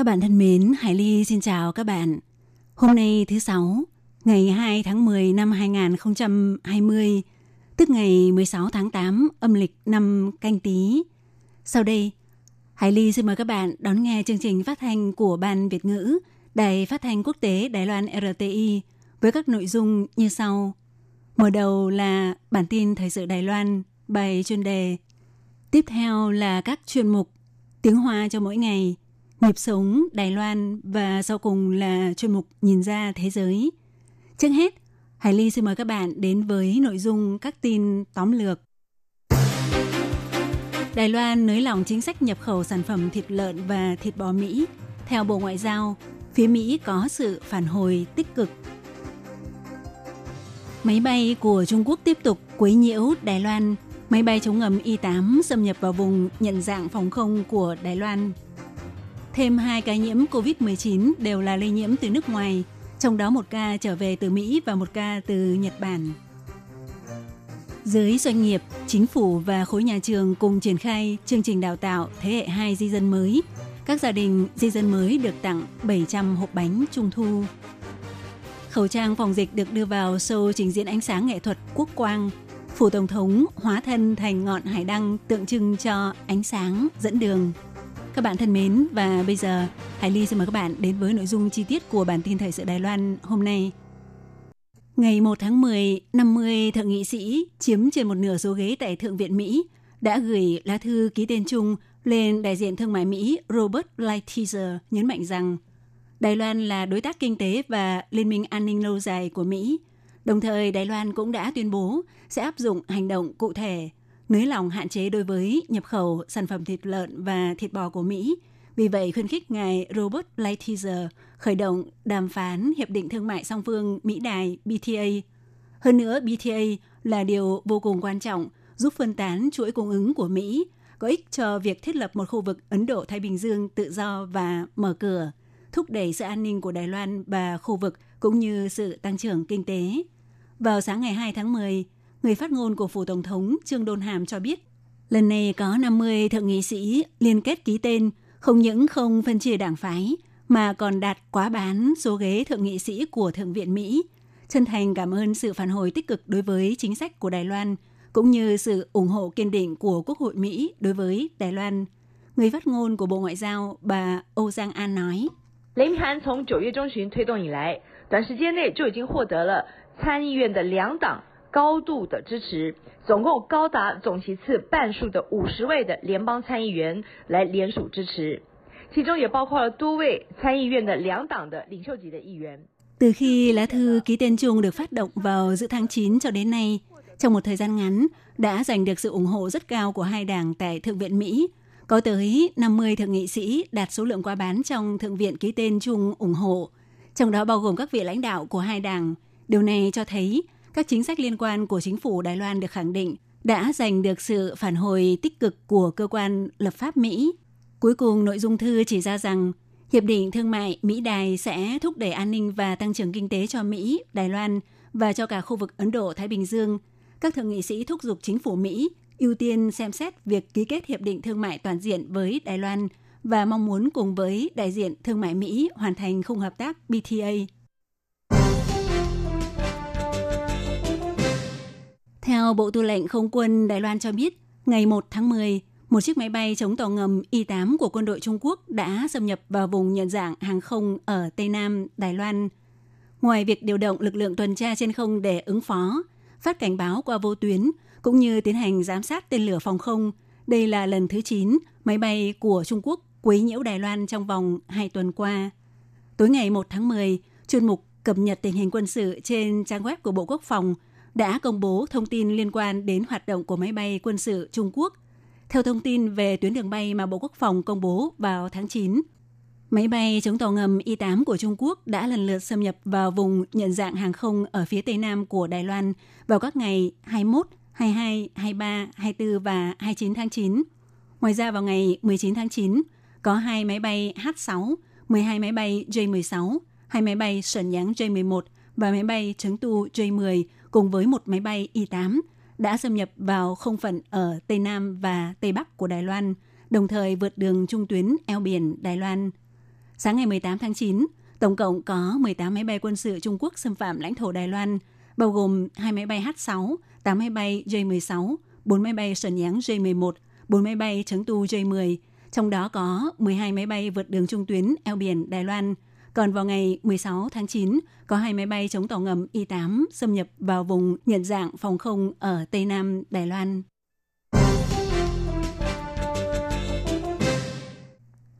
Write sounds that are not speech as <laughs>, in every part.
Các bạn thân mến, Hải Ly xin chào các bạn. Hôm nay thứ Sáu, ngày 2 tháng 10 năm 2020, tức ngày 16 tháng 8 âm lịch năm canh tí. Sau đây, Hải Ly xin mời các bạn đón nghe chương trình phát thanh của Ban Việt ngữ, Đài Phát thanh Quốc tế Đài Loan RTI với các nội dung như sau. Mở đầu là bản tin thời sự Đài Loan, bài chuyên đề. Tiếp theo là các chuyên mục Tiếng Hoa cho mỗi ngày, Nhịp sống Đài Loan và sau cùng là chuyên mục Nhìn ra thế giới. Trước hết, Hải Ly xin mời các bạn đến với nội dung các tin tóm lược. Đài Loan nới lỏng chính sách nhập khẩu sản phẩm thịt lợn và thịt bò Mỹ. Theo Bộ Ngoại giao, phía Mỹ có sự phản hồi tích cực. Máy bay của Trung Quốc tiếp tục quấy nhiễu Đài Loan. Máy bay chống ngầm Y-8 xâm nhập vào vùng nhận dạng phòng không của Đài Loan. Thêm hai ca nhiễm COVID-19 đều là lây nhiễm từ nước ngoài, trong đó một ca trở về từ Mỹ và một ca từ Nhật Bản. Giới doanh nghiệp, chính phủ và khối nhà trường cùng triển khai chương trình đào tạo thế hệ 2 di dân mới. Các gia đình di dân mới được tặng 700 hộp bánh trung thu. Khẩu trang phòng dịch được đưa vào show trình diễn ánh sáng nghệ thuật quốc quang. Phủ Tổng thống hóa thân thành ngọn hải đăng tượng trưng cho ánh sáng dẫn đường. Các bạn thân mến và bây giờ Hải Ly xin mời các bạn đến với nội dung chi tiết của bản tin thời sự Đài Loan hôm nay. Ngày 1 tháng 10, 50 thượng nghị sĩ chiếm trên một nửa số ghế tại Thượng viện Mỹ đã gửi lá thư ký tên chung lên đại diện thương mại Mỹ Robert Lighthizer nhấn mạnh rằng Đài Loan là đối tác kinh tế và liên minh an ninh lâu dài của Mỹ. Đồng thời, Đài Loan cũng đã tuyên bố sẽ áp dụng hành động cụ thể nới lỏng hạn chế đối với nhập khẩu sản phẩm thịt lợn và thịt bò của Mỹ. Vì vậy, khuyến khích ngài Robert Lighthizer khởi động đàm phán Hiệp định Thương mại song phương Mỹ-Đài BTA. Hơn nữa, BTA là điều vô cùng quan trọng giúp phân tán chuỗi cung ứng của Mỹ, có ích cho việc thiết lập một khu vực Ấn Độ-Thái Bình Dương tự do và mở cửa, thúc đẩy sự an ninh của Đài Loan và khu vực cũng như sự tăng trưởng kinh tế. Vào sáng ngày 2 tháng 10, người phát ngôn của Phủ Tổng thống Trương Đôn Hàm cho biết, lần này có 50 thượng nghị sĩ liên kết ký tên, không những không phân chia đảng phái, mà còn đạt quá bán số ghế thượng nghị sĩ của Thượng viện Mỹ. Chân thành cảm ơn sự phản hồi tích cực đối với chính sách của Đài Loan, cũng như sự ủng hộ kiên định của Quốc hội Mỹ đối với Đài Loan. Người phát ngôn của Bộ Ngoại giao bà Âu Giang An nói, 联盘从九月中旬推动以来，短时间内就已经获得了参议院的两党 高度的支持，总共高达总席次半数的五十位的联邦参议员来联署支持，其中也包括了多位参议院的两党的领袖级的议员。 Từ khi lá thư ký tên chung được phát động vào giữa tháng 9 cho đến nay, trong một thời gian ngắn đã giành được sự ủng hộ rất cao của hai đảng tại Thượng viện Mỹ. Có tới 50 thượng nghị sĩ đạt số lượng qua bán trong Thượng viện ký tên chung ủng hộ, trong đó bao gồm các vị lãnh đạo của hai đảng. Điều này cho thấy các chính sách liên quan của chính phủ Đài Loan được khẳng định đã giành được sự phản hồi tích cực của cơ quan lập pháp Mỹ. Cuối cùng, nội dung thư chỉ ra rằng Hiệp định Thương mại Mỹ-Đài sẽ thúc đẩy an ninh và tăng trưởng kinh tế cho Mỹ, Đài Loan và cho cả khu vực Ấn Độ-Thái Bình Dương. Các thượng nghị sĩ thúc giục chính phủ Mỹ ưu tiên xem xét việc ký kết Hiệp định Thương mại toàn diện với Đài Loan và mong muốn cùng với đại diện thương mại Mỹ hoàn thành khung hợp tác BTA. Theo Bộ Tư lệnh Không quân Đài Loan cho biết, ngày 1 tháng 10, một chiếc máy bay chống tàu ngầm Y-8 của quân đội Trung Quốc đã xâm nhập vào vùng nhận dạng hàng không ở Tây Nam Đài Loan. Ngoài việc điều động lực lượng tuần tra trên không để ứng phó, phát cảnh báo qua vô tuyến, cũng như tiến hành giám sát tên lửa phòng không, đây là lần thứ 9 máy bay của Trung Quốc quấy nhiễu Đài Loan trong vòng 2 tuần qua. Tối ngày 1 tháng 10, chuyên mục cập nhật tình hình quân sự trên trang web của Bộ Quốc phòng đã công bố thông tin liên quan đến hoạt động của máy bay quân sự Trung Quốc. Theo thông tin về tuyến đường bay mà Bộ Quốc phòng công bố vào tháng 9, máy bay chống tàu ngầm Y-8 của Trung Quốc đã lần lượt xâm nhập vào vùng nhận dạng hàng không ở phía tây nam của Đài Loan vào các ngày 21, 22, 23, 24 và 29 tháng 9. Ngoài ra vào ngày 19 tháng 9, có hai máy bay H6, 12 máy bay J-16, hai máy bay Sơn nháng J-11 và máy bay trứng tu J-10 cùng với một máy bay Y-8 đã xâm nhập vào không phận ở Tây Nam và Tây Bắc của Đài Loan, đồng thời vượt đường trung tuyến eo biển Đài Loan. Sáng ngày 18 tháng 9, tổng cộng có 18 máy bay quân sự Trung Quốc xâm phạm lãnh thổ Đài Loan, bao gồm 2 máy bay H-6, 8 máy bay J-16, 4 máy bay sần nháng J-11, 4 máy bay trứng tu J-10, trong đó có 12 máy bay vượt đường trung tuyến eo biển Đài Loan. Còn vào ngày 16 tháng 9, có hai máy bay chống tàu ngầm Y-8 xâm nhập vào vùng nhận dạng phòng không ở Tây Nam Đài Loan.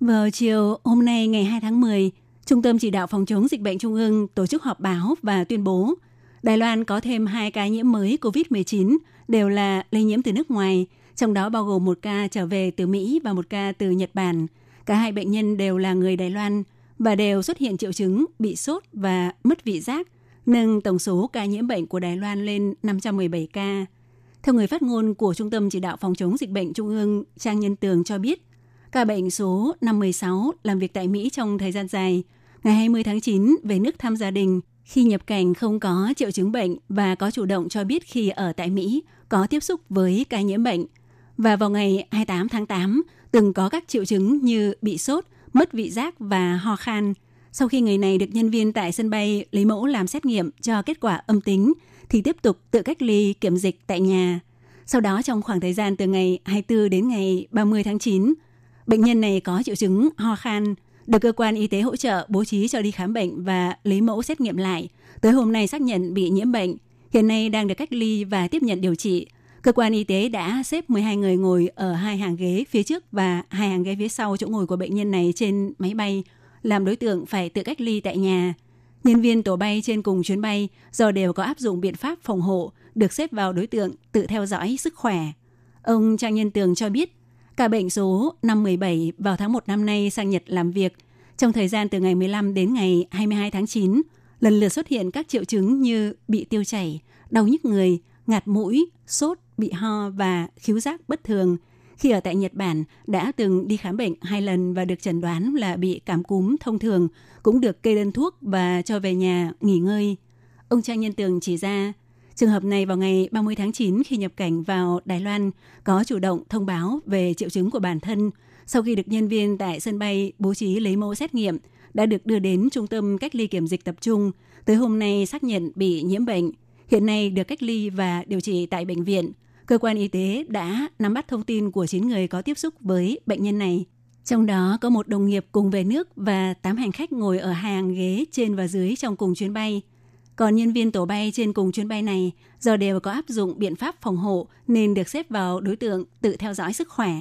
Vào chiều hôm nay ngày 2 tháng 10, Trung tâm Chỉ đạo Phòng chống dịch bệnh Trung ương tổ chức họp báo và tuyên bố Đài Loan có thêm hai ca nhiễm mới COVID-19 đều là lây nhiễm từ nước ngoài – trong đó bao gồm một ca trở về từ Mỹ và một ca từ Nhật Bản. Cả hai bệnh nhân đều là người Đài Loan và đều xuất hiện triệu chứng bị sốt và mất vị giác, nâng tổng số ca nhiễm bệnh của Đài Loan lên 517 ca. Theo người phát ngôn của Trung tâm Chỉ đạo Phòng chống dịch bệnh Trung ương Trang Nhân Tường cho biết, ca bệnh số 516 làm việc tại Mỹ trong thời gian dài, ngày 20 tháng 9 về nước thăm gia đình, khi nhập cảnh không có triệu chứng bệnh và có chủ động cho biết khi ở tại Mỹ có tiếp xúc với ca nhiễm bệnh – và vào ngày 28 tháng 8 từng có các triệu chứng như bị sốt, mất vị giác và ho khan. Sau khi người này được nhân viên tại sân bay lấy mẫu làm xét nghiệm cho kết quả âm tính, thì tiếp tục tự cách ly kiểm dịch tại nhà. Sau đó trong khoảng thời gian từ ngày 24 đến ngày 30 tháng 9, bệnh nhân này có triệu chứng ho khan, được cơ quan y tế hỗ trợ bố trí cho đi khám bệnh và lấy mẫu xét nghiệm lại. Tới hôm nay xác nhận bị nhiễm bệnh, hiện nay đang được cách ly và tiếp nhận điều trị Cơ quan y tế đã xếp 12 người ngồi ở hai hàng ghế phía trước và hai hàng ghế phía sau chỗ ngồi của bệnh nhân này trên máy bay, làm đối tượng phải tự cách ly tại nhà. Nhân viên tổ bay trên cùng chuyến bay do đều có áp dụng biện pháp phòng hộ, được xếp vào đối tượng tự theo dõi sức khỏe. Ông Trang Nhân Tường cho biết, ca bệnh số 517 vào tháng 1 năm nay sang Nhật làm việc. Trong thời gian từ ngày 15 đến ngày 22 tháng 9, lần lượt xuất hiện các triệu chứng như bị tiêu chảy, đau nhức người, ngạt mũi, sốt, bị ho và khiếu giác bất thường. Khi ở tại Nhật Bản, đã từng đi khám bệnh hai lần và được chẩn đoán là bị cảm cúm thông thường, cũng được kê đơn thuốc và cho về nhà nghỉ ngơi. Ông Trang Nhân Tường chỉ ra, trường hợp này vào ngày 30 tháng 9 khi nhập cảnh vào Đài Loan có chủ động thông báo về triệu chứng của bản thân. Sau khi được nhân viên tại sân bay bố trí lấy mẫu xét nghiệm, đã được đưa đến trung tâm cách ly kiểm dịch tập trung. Tới hôm nay xác nhận bị nhiễm bệnh. Hiện nay được cách ly và điều trị tại bệnh viện cơ quan y tế đã nắm bắt thông tin của 9 người có tiếp xúc với bệnh nhân này. Trong đó có một đồng nghiệp cùng về nước và 8 hành khách ngồi ở hàng ghế trên và dưới trong cùng chuyến bay. Còn nhân viên tổ bay trên cùng chuyến bay này do đều có áp dụng biện pháp phòng hộ nên được xếp vào đối tượng tự theo dõi sức khỏe.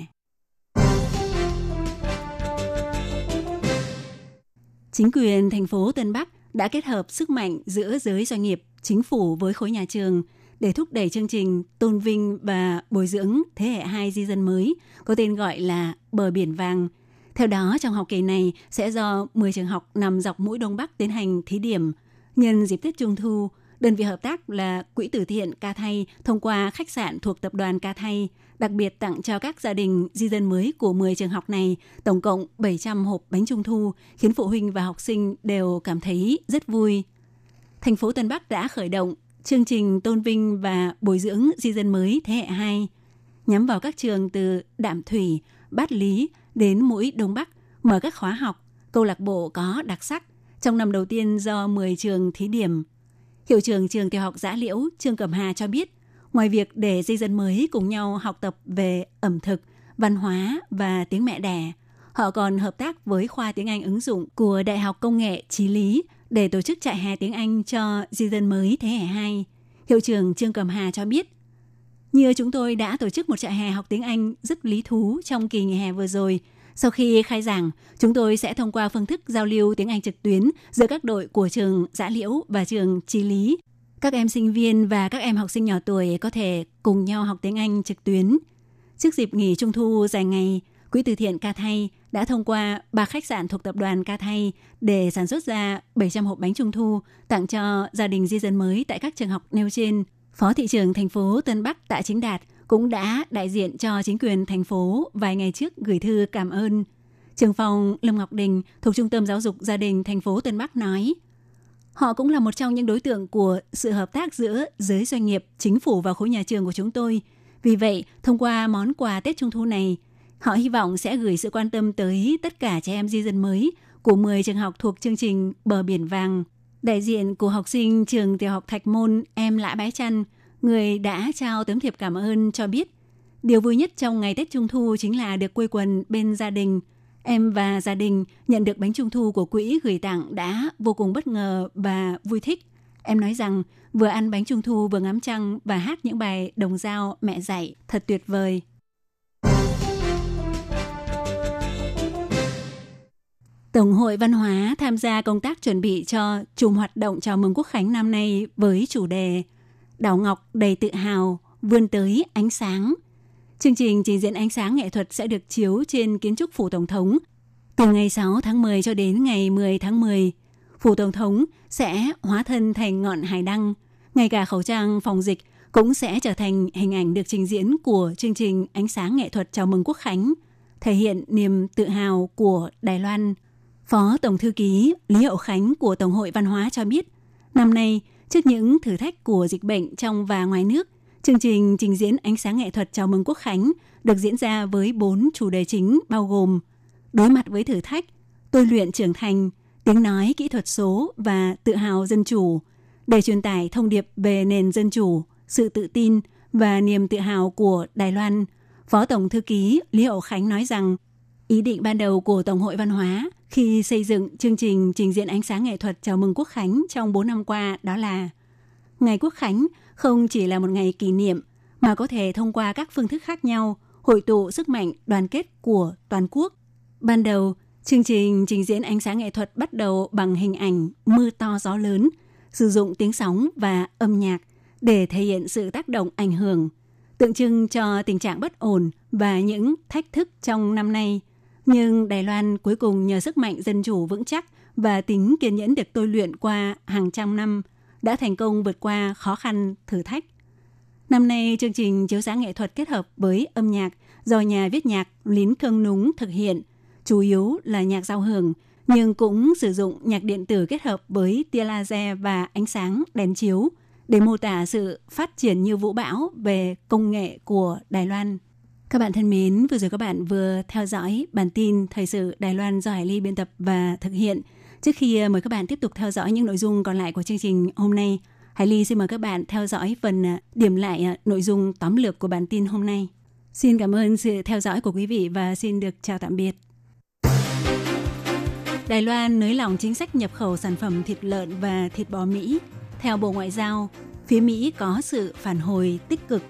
Chính quyền thành phố Tân Bắc đã kết hợp sức mạnh giữa giới doanh nghiệp, chính phủ với khối nhà trường – để thúc đẩy chương trình tôn vinh và bồi dưỡng thế hệ hai di dân mới có tên gọi là Bờ Biển Vàng. Theo đó, trong học kỳ này sẽ do 10 trường học nằm dọc mũi Đông Bắc tiến hành thí điểm. Nhân dịp Tết Trung Thu, đơn vị hợp tác là Quỹ Từ Thiện Ca Thay thông qua khách sạn thuộc tập đoàn Ca Thay đặc biệt tặng cho các gia đình di dân mới của 10 trường học này tổng cộng 700 hộp bánh trung thu, khiến phụ huynh và học sinh đều cảm thấy rất vui. Thành phố Tân Bắc đã khởi động chương trình tôn vinh và bồi dưỡng di dân mới thế hệ 2, nhắm vào các trường từ Đạm Thủy, Bát Lý đến mũi Đông Bắc, mở các khóa học, câu lạc bộ có đặc sắc trong năm đầu tiên do 10 trường thí điểm. Hiệu trưởng trường tiểu học Giã Liễu Trương Cẩm Hà cho biết, ngoài việc để di dân mới cùng nhau học tập về ẩm thực, văn hóa và tiếng mẹ đẻ, họ còn hợp tác với khoa tiếng Anh ứng dụng của Đại học Công nghệ Chí Lý để tổ chức trại hè tiếng Anh cho di dân mới thế hệ 2. Hiệu trưởng Trương Cầm Hà cho biết, như chúng tôi đã tổ chức một trại hè học tiếng Anh rất lý thú trong kỳ nghỉ hè vừa rồi. Sau khi khai giảng, chúng tôi sẽ thông qua phương thức giao lưu tiếng Anh trực tuyến giữa các đội của trường Giã Liễu và trường Trí Lý. Các em sinh viên và các em học sinh nhỏ tuổi có thể cùng nhau học tiếng Anh trực tuyến. Trước dịp nghỉ Trung thu dài ngày, Quỹ từ thiện Ca Thay đã thông qua ba khách sạn thuộc tập đoàn Ca Thay để sản xuất ra 700 hộp bánh Trung thu tặng cho gia đình di dân mới tại các trường học nêu trên. Phó thị trưởng thành phố Tân Bắc Tạ Chính Đạt cũng đã đại diện cho chính quyền thành phố vài ngày trước gửi thư cảm ơn. Trường phòng Lâm Ngọc Đình thuộc Trung tâm Giáo dục Gia đình thành phố Tân Bắc nói, họ cũng là một trong những đối tượng của sự hợp tác giữa giới doanh nghiệp, chính phủ và khối nhà trường của chúng tôi. Vì vậy, thông qua món quà Tết Trung thu này, họ hy vọng sẽ gửi sự quan tâm tới tất cả trẻ em di dân mới của 10 trường học thuộc chương trình Bờ Biển Vàng. Đại diện của học sinh trường tiểu học Thạch Môn, em Lã Bái Trăn, người đã trao tấm thiệp cảm ơn cho biết điều vui nhất trong ngày Tết Trung Thu chính là được quây quần bên gia đình. Em và gia đình nhận được bánh Trung Thu của quỹ gửi tặng đã vô cùng bất ngờ và vui thích. Em nói rằng vừa ăn bánh Trung Thu vừa ngắm trăng và hát những bài đồng dao mẹ dạy thật tuyệt vời. Tổng hội Văn hóa tham gia công tác chuẩn bị cho chùm hoạt động chào mừng Quốc khánh năm nay với chủ đề Đảo Ngọc đầy tự hào, vươn tới ánh sáng. Chương trình trình diễn ánh sáng nghệ thuật sẽ được chiếu trên kiến trúc Phủ Tổng thống từ ngày 6 tháng 10 cho đến ngày 10 tháng 10. Phủ Tổng thống sẽ hóa thân thành ngọn hải đăng. Ngay cả khẩu trang phòng dịch cũng sẽ trở thành hình ảnh được trình diễn của chương trình ánh sáng nghệ thuật chào mừng Quốc khánh, thể hiện niềm tự hào của Đài Loan – Phó Tổng Thư ký Lý Hậu Khánh của Tổng hội Văn hóa cho biết, năm nay, trước những thử thách của dịch bệnh trong và ngoài nước, chương trình trình diễn ánh sáng nghệ thuật chào mừng Quốc Khánh được diễn ra với bốn chủ đề chính bao gồm đối mặt với thử thách, tôi luyện trưởng thành, tiếng nói kỹ thuật số và tự hào dân chủ để truyền tải thông điệp về nền dân chủ, sự tự tin và niềm tự hào của Đài Loan. Phó Tổng Thư ký Lý Hậu Khánh nói rằng, ý định ban đầu của Tổng hội Văn hóa khi xây dựng chương trình trình diễn ánh sáng nghệ thuật chào mừng Quốc Khánh trong 4 năm qua đó là Ngày Quốc Khánh không chỉ là một ngày kỷ niệm mà có thể thông qua các phương thức khác nhau hội tụ sức mạnh đoàn kết của toàn quốc. Ban đầu, chương trình trình diễn ánh sáng nghệ thuật bắt đầu bằng hình ảnh mưa to gió lớn, sử dụng tiếng sóng và âm nhạc để thể hiện sự tác động ảnh hưởng, tượng trưng cho tình trạng bất ổn và những thách thức trong năm nay – nhưng Đài Loan cuối cùng nhờ sức mạnh dân chủ vững chắc và tính kiên nhẫn được tôi luyện qua hàng trăm năm đã thành công vượt qua khó khăn, thử thách. Năm nay, chương trình chiếu sáng nghệ thuật kết hợp với âm nhạc do nhà viết nhạc Lín Cương Núng thực hiện, chủ yếu là nhạc giao hưởng, nhưng cũng sử dụng nhạc điện tử kết hợp với tia laser và ánh sáng đèn chiếu để mô tả sự phát triển như vũ bão về công nghệ của Đài Loan. Các bạn thân mến, vừa rồi các bạn vừa theo dõi bản tin thời sự Đài Loan do Hải Ly biên tập và thực hiện. Trước khi ờ, mời các bạn tiếp tục theo dõi những nội dung còn lại của chương trình hôm nay, Hải Ly xin mời các bạn theo dõi phần ờ, điểm lại ờ, nội dung tóm lược của bản tin hôm nay. Xin cảm ơn sự theo dõi của quý vị và xin được chào tạm biệt. Đài Loan nới lỏng chính sách nhập khẩu sản phẩm thịt lợn và thịt bò Mỹ. Theo Bộ Ngoại giao, phía Mỹ có sự phản hồi tích cực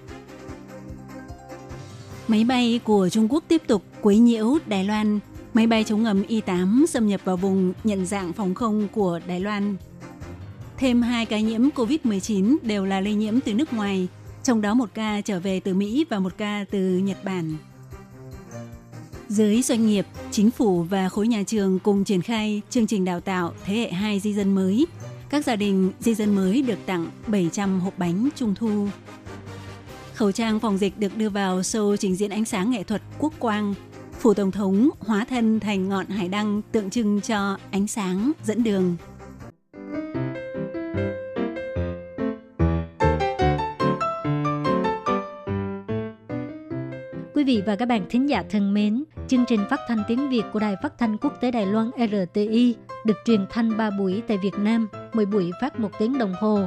Máy bay của Trung Quốc tiếp tục quấy nhiễu Đài Loan. Máy bay chống ngầm Y-8 xâm nhập vào vùng nhận dạng phòng không của Đài Loan. Thêm hai ca nhiễm COVID-19 đều là lây nhiễm từ nước ngoài, trong đó một ca trở về từ Mỹ và một ca từ Nhật Bản. Giới doanh nghiệp, chính phủ và khối nhà trường cùng triển khai chương trình đào tạo thế hệ 2 di dân mới. Các gia đình di dân mới được tặng 700 hộp bánh trung thu. Khẩu trang phòng dịch được đưa vào show trình diễn ánh sáng nghệ thuật quốc quang. Phủ Tổng thống hóa thân thành ngọn hải đăng tượng trưng cho ánh sáng dẫn đường. Quý vị và các bạn thính giả thân mến, chương trình phát thanh tiếng Việt của Đài Phát thanh Quốc tế Đài Loan RTI được truyền thanh 3 buổi tại Việt Nam, mỗi buổi phát một tiếng đồng hồ.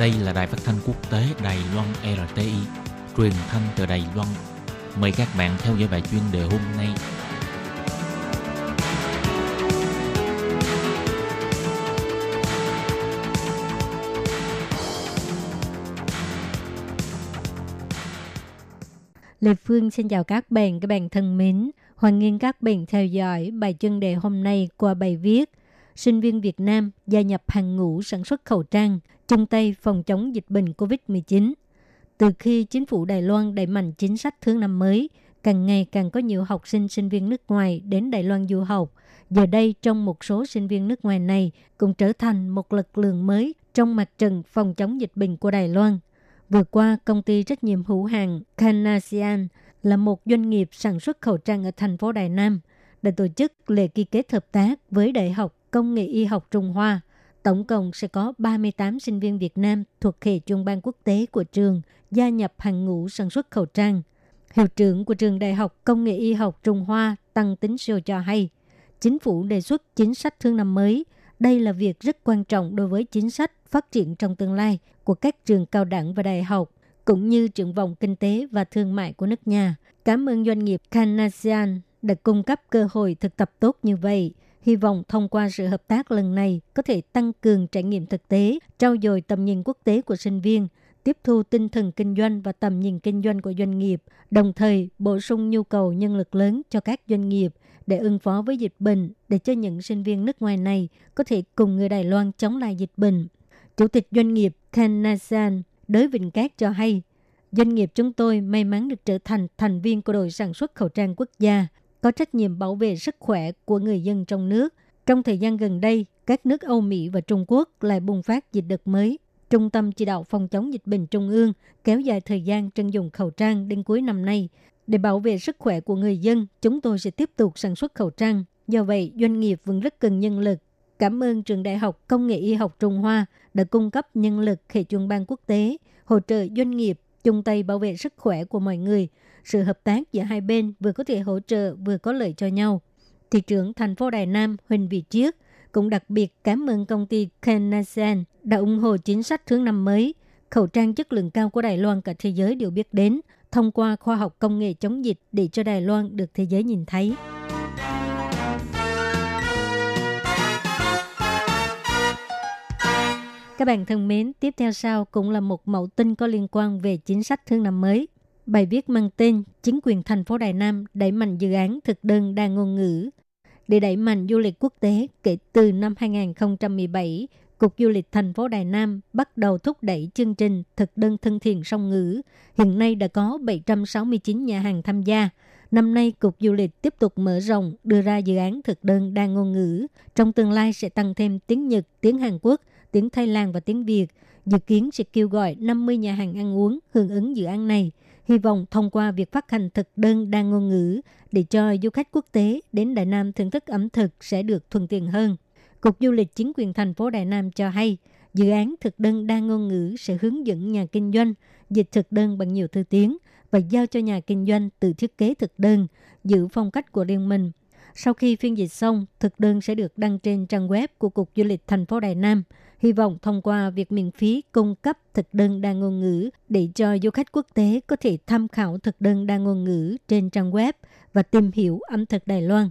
Đây là đài phát thanh quốc tế Đài Loan RTI, truyền thanh từ Đài Loan. Mời các bạn theo dõi bài chuyên đề hôm nay. Lê Phương xin chào các bạn, các bạn thân mến. Hoan nghênh các bạn theo dõi bài chuyên đề hôm nay qua bài viết Sinh viên Việt Nam gia nhập hàng ngũ sản xuất khẩu trang, chung tay phòng chống dịch bệnh COVID-19. Từ khi chính phủ Đài Loan đẩy mạnh chính sách thương năm mới, càng ngày càng có nhiều học sinh sinh viên nước ngoài đến Đài Loan du học. Giờ đây trong một số sinh viên nước ngoài này cũng trở thành một lực lượng mới trong mặt trận phòng chống dịch bệnh của Đài Loan. Vừa qua, công ty trách nhiệm hữu hàng Canasian là một doanh nghiệp sản xuất khẩu trang ở thành phố Đài Nam đã tổ chức lễ ký kết hợp tác với Đại học Công nghệ Y học Trung Hoa. Tổng cộng sẽ có 38 sinh viên Việt Nam thuộc hệ chuyên ban quốc tế của trường gia nhập hàng ngũ sản xuất khẩu trang. Hiệu trưởng của trường Đại học Công nghệ Y học Trung Hoa Tăng Tính Siêu cho hay, chính phủ đề xuất chính sách thương năm mới. Đây là việc rất quan trọng đối với chính sách phát triển trong tương lai của các trường cao đẳng và đại học, cũng như triển vọng kinh tế và thương mại của nước nhà. Cảm ơn doanh nghiệp Canasian đã cung cấp cơ hội thực tập tốt như vậy. Hy vọng thông qua sự hợp tác lần này có thể tăng cường trải nghiệm thực tế, trao dồi tầm nhìn quốc tế của sinh viên, tiếp thu tinh thần kinh doanh và tầm nhìn kinh doanh của doanh nghiệp, đồng thời bổ sung nhu cầu nhân lực lớn cho các doanh nghiệp để ứng phó với dịch bệnh, để cho những sinh viên nước ngoài này có thể cùng người Đài Loan chống lại dịch bệnh. Chủ tịch doanh nghiệp Ken Nasan Đới Vịnh Cát cho hay, doanh nghiệp chúng tôi may mắn được trở thành thành viên của đội sản xuất khẩu trang quốc gia, có trách nhiệm bảo vệ sức khỏe của người dân trong nước. Trong thời gian gần đây, các nước Âu Mỹ và Trung Quốc lại bùng phát dịch đợt mới. Trung tâm chỉ đạo phòng chống dịch bệnh Trung ương kéo dài thời gian trân dùng khẩu trang đến cuối năm nay. Để bảo vệ sức khỏe của người dân, chúng tôi sẽ tiếp tục sản xuất khẩu trang. Do vậy, doanh nghiệp vẫn rất cần nhân lực Cảm ơn Trường Đại học Công nghệ Y học Trung Hoa đã cung cấp nhân lực hệ chuyên ban quốc tế, hỗ trợ doanh nghiệp chung tay bảo vệ sức khỏe của mọi người. Sự hợp tác giữa hai bên vừa có thể hỗ trợ vừa có lợi cho nhau. Thị trưởng thành phố Đài Nam Huỳnh Vị Chiết cũng đặc biệt cảm ơn công ty Kenasen đã ủng hộ chính sách thương năm mới. Khẩu trang chất lượng cao của Đài Loan cả thế giới đều biết đến thông qua khoa học công nghệ chống dịch để cho Đài Loan được thế giới nhìn thấy. Các bạn thân mến, tiếp theo sau cũng là một mẫu tin có liên quan về chính sách thương năm mới. Bài viết mang tên Chính quyền thành phố Đài Nam đẩy mạnh dự án thực đơn đa ngôn ngữ. Để đẩy mạnh du lịch quốc tế kể từ năm 2017, Cục Du lịch thành phố Đài Nam bắt đầu thúc đẩy chương trình thực đơn thân thiện song ngữ. Hiện nay đã có 769 nhà hàng tham gia. Năm nay, Cục Du lịch tiếp tục mở rộng đưa ra dự án thực đơn đa ngôn ngữ. Trong tương lai sẽ tăng thêm tiếng Nhật, tiếng Hàn Quốc, tiếng Thái Lan và tiếng Việt. Dự kiến sẽ kêu gọi 50 nhà hàng ăn uống hưởng ứng dự án này. Hy vọng thông qua việc phát hành thực đơn đa ngôn ngữ để cho du khách quốc tế đến Đài Nam thưởng thức ẩm thực sẽ được thuận tiện hơn. Cục Du lịch chính quyền thành phố Đài Nam cho hay, dự án thực đơn đa ngôn ngữ sẽ hướng dẫn nhà kinh doanh dịch thực đơn bằng nhiều thứ tiếng và giao cho nhà kinh doanh tự thiết kế thực đơn, giữ phong cách của riêng mình. Sau khi phiên dịch xong, thực đơn sẽ được đăng trên trang web của Cục Du lịch thành phố Đài Nam – hy vọng thông qua việc miễn phí cung cấp thực đơn đa ngôn ngữ để cho du khách quốc tế có thể tham khảo thực đơn đa ngôn ngữ trên trang web và tìm hiểu ẩm thực Đài Loan.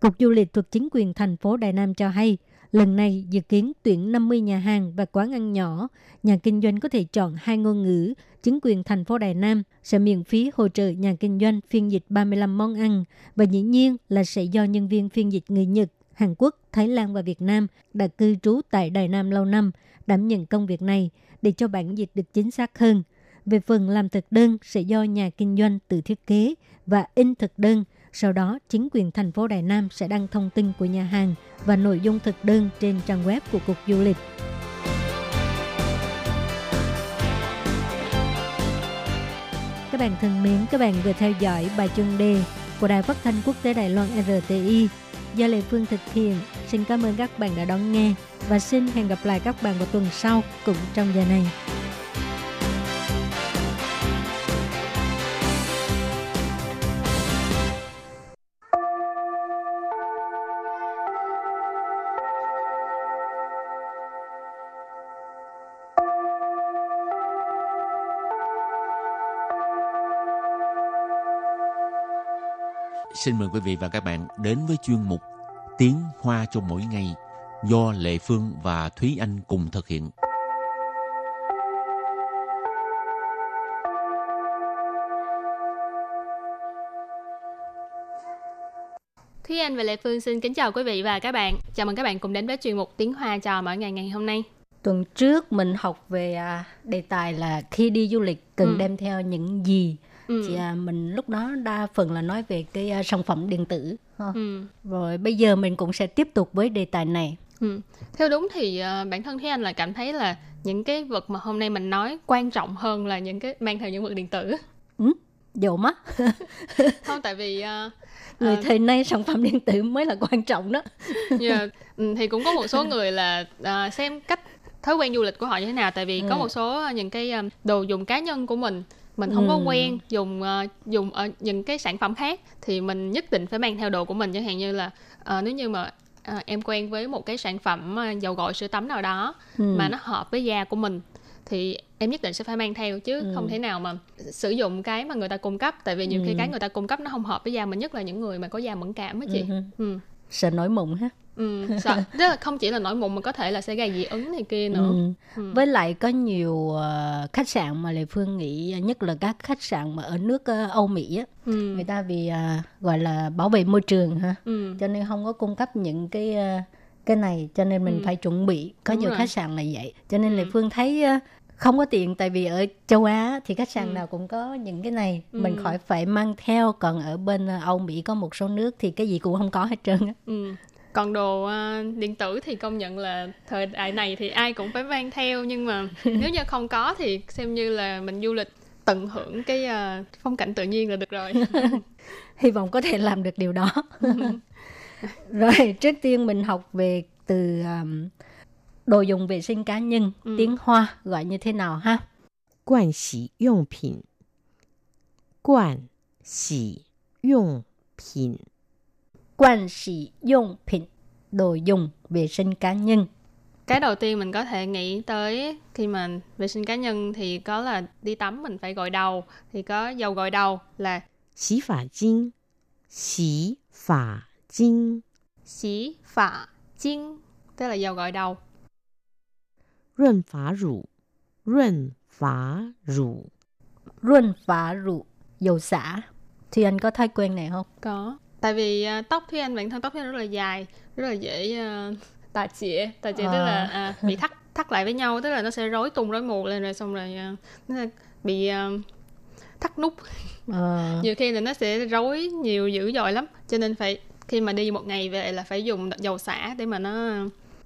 Cục Du lịch thuộc chính quyền thành phố Đài Nam cho hay, lần này dự kiến tuyển 50 nhà hàng và quán ăn nhỏ. Nhà kinh doanh có thể chọn hai ngôn ngữ. Chính quyền thành phố Đài Nam sẽ miễn phí hỗ trợ nhà kinh doanh phiên dịch 35 món ăn và dĩ nhiên là sẽ do nhân viên phiên dịch người Nhật Hàn Quốc, Thái Lan và Việt Nam đã cư trú tại Đài Nam lâu năm, đảm nhận công việc này để cho bản dịch được chính xác hơn. Về phần làm thực đơn sẽ do nhà kinh doanh tự thiết kế và in thực đơn. Sau đó, chính quyền thành phố Đài Nam sẽ đăng thông tin của nhà hàng và nội dung thực đơn trên trang web của Cục Du lịch. Các bạn thân mến, các bạn vừa theo dõi bài chuyên đề của Đài Phát thanh Quốc tế Đài Loan RTI do Lệ Phương thực hiện. Xin cảm ơn các bạn đã đón nghe và xin hẹn gặp lại các bạn vào tuần sau cũng trong giờ này. Xin mời quý vị và các bạn đến với chuyên mục Tiếng Hoa cho mỗi ngày do Lệ Phương và Thúy Anh cùng thực hiện. Thúy Anh và Lệ Phương xin kính chào quý vị và các bạn. Chào mừng các bạn cùng đến với chuyên mục Tiếng Hoa cho mỗi ngày ngày hôm nay. Tuần trước mình học về à, đề tài là khi đi du lịch cần Ừ. đem theo những gì. Ừ. Thì à, mình lúc đó đa phần là nói về cái à, sản phẩm điện tử. ha. Ừ. Rồi bây giờ mình cũng sẽ tiếp tục với đề tài này. Ừ. Theo đúng thì ờ, bản thân Thúy Anh là cảm thấy là những cái vật mà hôm nay mình nói quan trọng hơn là những cái mang theo những vật điện tử. Dầu mắt, <laughs> Không tại vì ờ, người thời nay sản phẩm điện tử mới là quan trọng đó. Dạ, ừ, thì cũng có một số người là à, xem cách thói quen du lịch của họ như thế nào tại vì có Ừ. một số những cái um, đồ dùng cá nhân của mình mình không có Ừ. quen dùng ờ, dùng ở những cái sản phẩm khác thì mình nhất định phải mang theo đồ của mình chẳng hạn như là ờ, nếu như mà ờ, em quen với một cái sản phẩm ờ, dầu gội sữa tắm nào đó Ừ. mà nó hợp với da của mình thì em nhất định sẽ phải mang theo chứ Ừ. không thể nào mà sử dụng cái mà người ta cung cấp tại vì nhiều khi Ừ. cái người ta cung cấp nó không hợp với da mình nhất là những người mà có da mẫn cảm á chị Ừ. ừ. Sợ nổi mụn ha. Ừ, sợ <laughs> tức là không chỉ là nổi mụn mà có thể là sẽ gây dị ứng này kia nữa. Ừ. Ừ. Với lại có nhiều ờ, khách sạn mà Lê Phương nghĩ nhất là các khách sạn mà ở nước ờ, Âu Mỹ á, Ừ. người ta vì à, gọi là bảo vệ môi trường ha, Ừ. cho nên không có cung cấp những cái ờ, cái này cho nên mình Ừ. phải chuẩn bị. Có Đúng nhiều rồi. khách sạn là vậy. Cho nên Ừ. Phương thấy ờ, không có tiện tại vì ở châu Á thì khách sạn Ừ. nào cũng có những cái này Ừ. mình khỏi phải mang theo còn ở bên ờ, Âu Mỹ có một số nước thì cái gì cũng không có hết trơn á. Ừ còn đồ uh, điện tử thì công nhận là thời đại này thì ai cũng phải mang theo nhưng mà <laughs> nếu như không có thì xem như là mình du lịch tận hưởng cái uh, phong cảnh tự nhiên là được rồi. <laughs> Hy vọng có thể làm được điều đó. <laughs> Rồi trước tiên mình học về từ um, đồ dùng vệ sinh cá nhân ừ. tiếng hoa gọi như thế nào ha? Quan xỉ dụng phẩm quản xỉ dụng phẩm quan sĩ dụng品đồ dùng vệ sinh cá nhân cái đầu tiên mình có thể nghĩ tới khi mà vệ sinh cá nhân thì có là đi tắm mình phải gội đầu thì có dầu gội đầu là 洗发精，洗发精， xí phả chiên tức là dầu gội đầu 润发乳，润发乳， luôn phá rượu dầu xả thì anh có thói quen này không có tại vì à, tóc Thúy Anh bản thân tóc Thúy Anh rất là dài rất là dễ uh, tà chĩa tà chĩa tức À. là à, bị thắt thắt lại với nhau tức là nó sẽ rối tung rối mù lên rồi xong rồi à, nó sẽ bị à, thắt nút. Ờ, <laughs> nhiều khi là nó sẽ rối nhiều dữ dội lắm. Cho nên phải khi mà đi một ngày về là phải dùng dầu xả để mà nó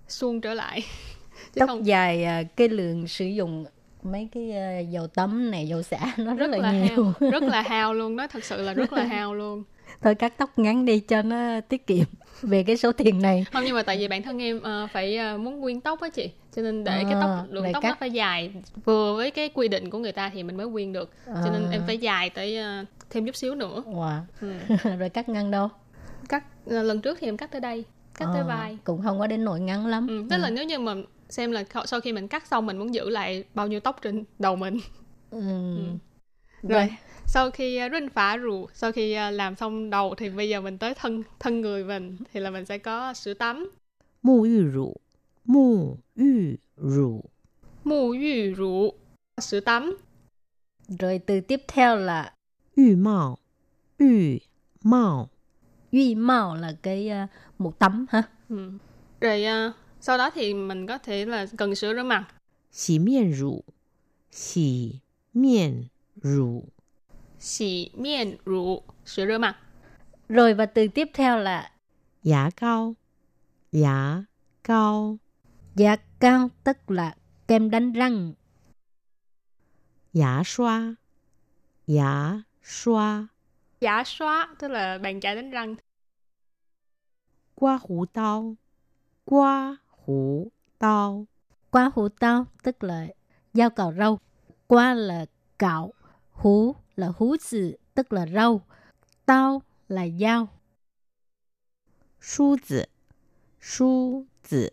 suông trở lại. <laughs> Chứ tóc không. dài à, cái lượng sử dụng mấy cái à, dầu tắm này dầu xả nó rất, rất là, là nhiều. hao rất là <laughs> hao luôn đó thật sự là rất là hao luôn thôi cắt tóc ngắn đi cho nó tiết kiệm <laughs> về cái số tiền này không nhưng mà tại vì bản thân em ờ, phải ờ, muốn nguyên tóc á chị cho nên để cái À, tóc lượng để tóc cắt. nó phải dài vừa với cái quy định của người ta thì mình mới nguyên được cho nên À. em phải dài tới ờ, thêm chút xíu nữa wow. ừ. <laughs> rồi cắt ngắn đâu cắt ờ, lần trước thì em cắt tới đây cắt tới Ờ, vai cũng không có đến nỗi ngắn lắm ừ. tức là nếu như mà xem là sau khi mình cắt xong mình muốn giữ lại bao nhiêu tóc trên đầu mình ừ. rồi rồi sau khi à, rinh phá rủ sau khi à, làm xong đầu thì bây giờ mình tới thân thân người mình thì là mình sẽ có sữa tắm. Mu yu rủ mu yu rủ mu yu rủ sữa tắm. Rồi từ tiếp theo là yu mạo yu mạo yu mạo là cái uh, một tắm ha. Ừ. rồi uh, sau đó thì mình có thể là cần sữa rửa mặt. Xì miên rủ xì miên rủ Xỉ miên rũ, sữa rửa mặt. Rồi và từ tiếp theo là giả cao. Giả cao. Giả cao tức là kem đánh răng. Giả xoa. Giả xoa. Giả xoa tức là bàn chải đánh răng. Qua hủ tao. Qua hủ tao. Qua hủ tao tức là dao cạo râu. Qua là cạo, hú là hú zi, tức là rau. Tao là dao. Su zi, su zi.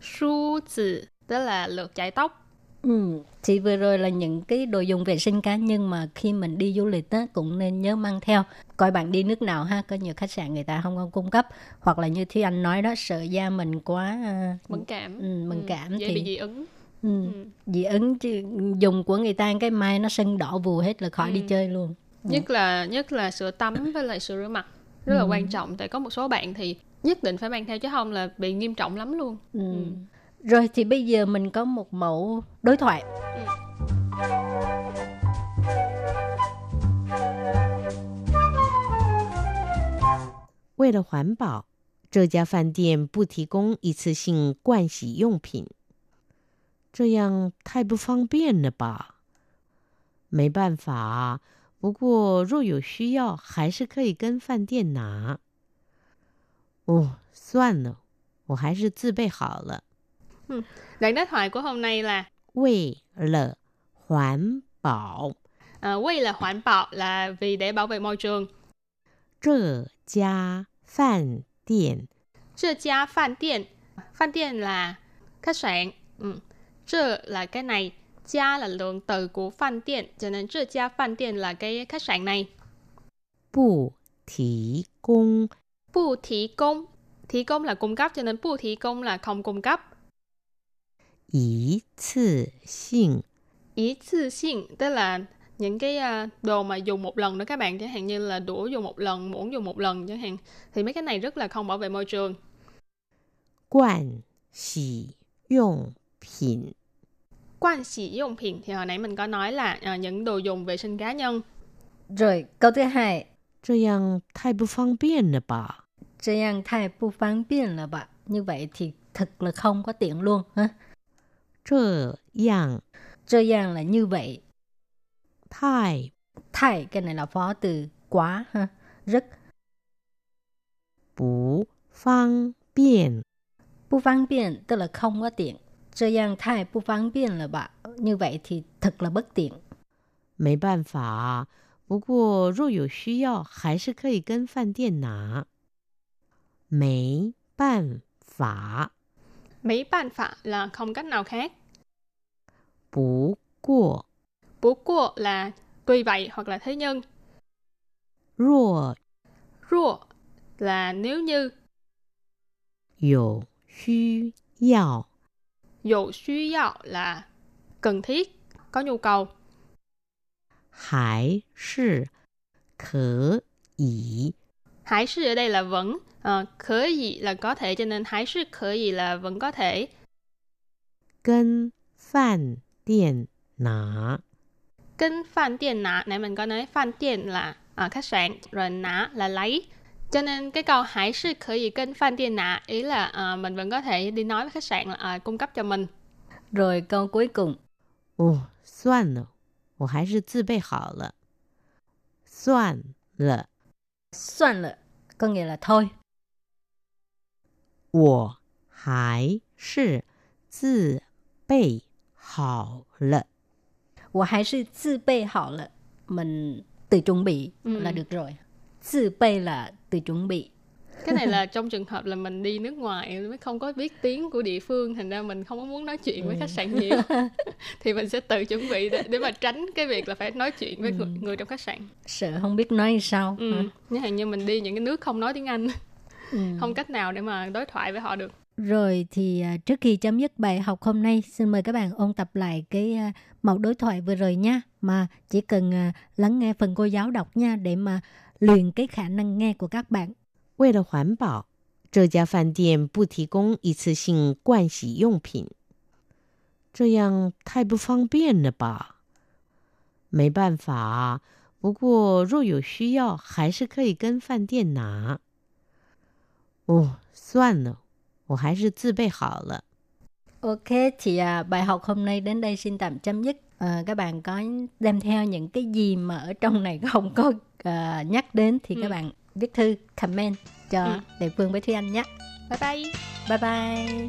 Su zi, tức là lược chải tóc. Ừ, thì vừa rồi là những cái đồ dùng vệ sinh cá nhân mà khi mình đi du lịch đó cũng nên nhớ mang theo. Coi bạn đi nước nào ha, có nhiều khách sạn người ta không có cung cấp. Hoặc là như Thi Anh nói đó, sợ da mình quá... Uh, mẫn cảm. Ừ, mẫn ừ, cảm. Ừ, dễ thì... bị dị ứng ừ, Ừ. dị ứng chứ dùng của người ta cái mai nó sưng đỏ vù hết là khỏi đi Ừ. chơi luôn. nhất là nhất là sữa tắm với lại sữa rửa mặt rất là Ừ. quan trọng tại có một số bạn thì nhất định phải mang theo chứ không là bị nghiêm trọng lắm luôn Ừ. Ừ. Rồi thì bây giờ mình có một mẫu đối thoại. 为了环保，这家饭店不提供一次性盥洗用品， 这样太不方便了吧？没办法啊，不过若有需要，还是可以跟饭店拿。哦，算了，我还是自备好了。 đoạn đối thoại của hôm nay là 为了环保， à, quay là hoàn bảo là vì để bảo vệ môi trường 这家饭店 这家饭店饭店là khách sạn ừ. 这 là cái này gia là lượng từ của饭店cho nên 这家饭店 là cái khách sạn này 不提供 不提供提供là cung cấp cho nên 不提供 là không cung cấp 一次性 ý次性tức là những cái à, đồ mà dùng một lần đó các bạn chẳng hạn như là đũa dùng một lần muỗng dùng một lần chẳng hạn thì mấy cái này rất là không bảo vệ môi trường 盥洗用品， quan sĩ dụng品thì hồi nãy mình có nói là à, những đồ dùng vệ sinh cá nhân Rồi câu thứ hai, 这样太不方便了吧？ 这样太不方便了吧? Như vậy thì thật là không có tiện luôn ha. 这样 这样 là như vậy. 太 Thay cái này là phó từ quá ha. Rất 不方便 不方便 tức là không có tiện. 这样太不方便了吧? Như vậy thì thật là bất tiện. 没办法啊，不过若有需要，还是可以跟饭店拿。没办法， mấy ban phạ là không cách nào khác 不过 bố của là tuy vậy hoặc là thế nhưng 若 rua là nếu như 有需要， dụ suy yào là cần thiết có nhu cầu 还是可以 Hải sư ở đây là vẫn, ờ, khở gì là có thể cho nên hải sư khở gì là vẫn có thể. 跟饭店拿。 Kinh phan tiền nã, nãy mình có nói phan tiền là à, khách sạn, rồi nã là lấy. cho nên cái câu hãy sư khởi gì kênh fan tiền nạ ý là uh, mình vẫn có thể đi nói với khách sạn là uh, cung cấp cho mình. Rồi câu cuối cùng. Ồ soạn lờ wo hai sư tự bày hảo lờ soạn lờ soạn lờ có nghĩa là thôi. Wo hai sư tự bày hảo lờ wo hai sư tự bày hảo lờ mình tự chuẩn bị ừ. là được rồi. Tự bày là tự chuẩn bị. Cái này là trong trường hợp là mình đi nước ngoài mới không có biết tiếng của địa phương thành ra mình không có muốn nói chuyện với khách sạn nhiều <laughs> thì mình sẽ tự chuẩn bị để, để mà tránh cái việc là phải nói chuyện với người, người trong khách sạn Sợ không biết nói sao. ừ. như hạn như mình đi những cái nước không nói tiếng Anh Ừ. không cách nào để mà đối thoại với họ được Rồi thì à, trước khi chấm dứt bài học hôm nay, xin mời các bạn ôn tập lại cái à, mẫu đối thoại vừa rồi nha. Mà chỉ cần à, lắng nghe phần cô giáo đọc nha để mà luyện cái khả năng nghe của các bạn. 为了环保，这家饭店不提供一次性盥洗用品，这样太不方便了吧？没办法啊，不过若有需要，还是可以跟饭店拿。哦，算了，我还是自备好了。 Ok, thì à, bài học hôm nay đến đây xin tạm chấm dứt. À, các bạn có đem theo những cái gì mà ở trong này <laughs> không có à, nhắc đến thì Ừ. các bạn viết thư, comment cho Ừ. Đại Phương với Thúy Anh nhé. bye bye Bye bye.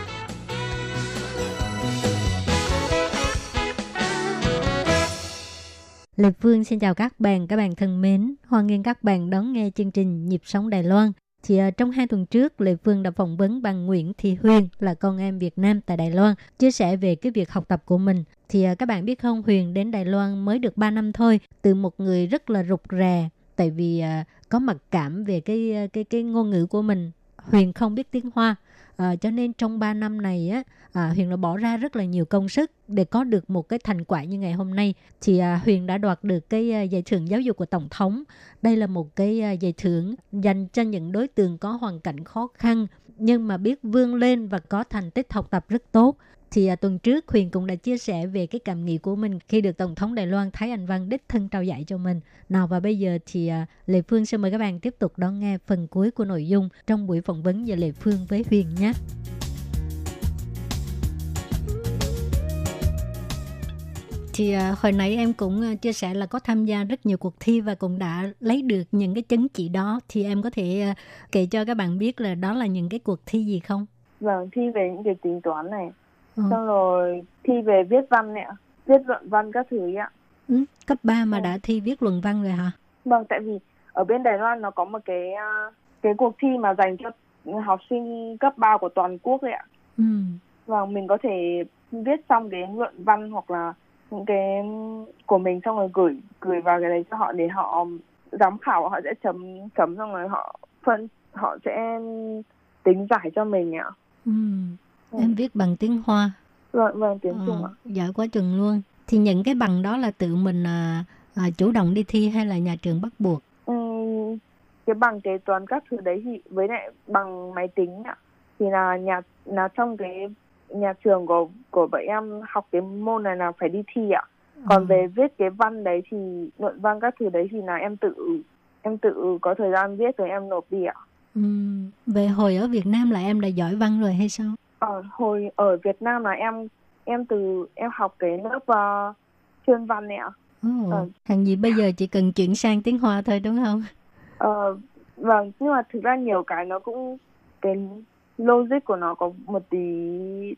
Lê Phương xin chào các bạn, các bạn thân mến. Hoan nghênh các bạn đón nghe chương trình Nhịp sống Đài Loan. Thì uh, trong hai tuần trước, Lê Phương đã phỏng vấn bằng Nguyễn Thị Huyền là con em Việt Nam tại Đài Loan, chia sẻ về cái việc học tập của mình. Thì uh, các bạn biết không, Huyền đến Đài Loan mới được 3 năm thôi, từ một người rất là rụt rè, tại vì uh, có mặc cảm về cái cái cái ngôn ngữ của mình. Huyền không biết tiếng Hoa, À, cho nên trong 3 năm này á à, Huyền đã bỏ ra rất là nhiều công sức để có được một cái thành quả như ngày hôm nay thì à, Huyền đã đoạt được cái à, giải thưởng giáo dục của tổng thống. Đây là một cái à, giải thưởng dành cho những đối tượng có hoàn cảnh khó khăn nhưng mà biết vươn lên và có thành tích học tập rất tốt thì à, tuần trước Huyền cũng đã chia sẻ về cái cảm nghĩ của mình khi được Tổng thống Đài Loan Thái Anh Văn đích thân trao giải cho mình. Nào và bây giờ thì à, Lệ Phương sẽ mời các bạn tiếp tục đón nghe phần cuối của nội dung trong buổi phỏng vấn giữa Lệ Phương với Huyền nhé. thì à, hồi nãy em cũng à, chia sẻ là có tham gia rất nhiều cuộc thi và cũng đã lấy được những cái chứng chỉ đó thì em có thể à, kể cho các bạn biết là đó là những cái cuộc thi gì không? Vâng, thi về những cái tính toán này, ừ. xong rồi thi về viết văn ạ, viết luận văn các thứ ấy ạ. Ừ, cấp 3 mà ừ. đã thi viết luận văn rồi hả? Vâng, tại vì ở bên Đài Loan nó có một cái cái cuộc thi mà dành cho học sinh cấp 3 của toàn quốc ấy ạ. Ừ. Vâng, mình có thể viết xong cái luận văn hoặc là những cái của mình xong rồi gửi gửi vào cái đấy cho họ để họ giám khảo họ sẽ chấm chấm xong rồi họ phân họ sẽ tính giải cho mình ạ. Ừ. ừ. Em viết bằng tiếng Hoa. Vâng, vâng tiếng ừ. Trung ạ. Giỏi quá chừng luôn. Thì những cái bằng đó là tự mình à, à, chủ động đi thi hay là nhà trường bắt buộc? Ừ, cái bằng kế toán các thứ đấy thì với lại bằng máy tính ạ thì là nhà là trong cái nhà trường của của bọn em học cái môn này là phải đi thi ạ còn ừ. về viết cái văn đấy thì luận văn các thứ đấy thì là em tự em tự có thời gian viết rồi em nộp đi ạ ừ. về hồi ở Việt Nam là em đã giỏi văn rồi hay sao ờ, hồi ở Việt Nam là em em từ em học cái lớp uh, chuyên văn này ạ. Oh, ờ. hàng gì bây giờ chỉ cần chuyển sang tiếng Hoa thôi đúng không? Ờ, vâng nhưng mà thực ra nhiều cái nó cũng cái logic của nó có một tí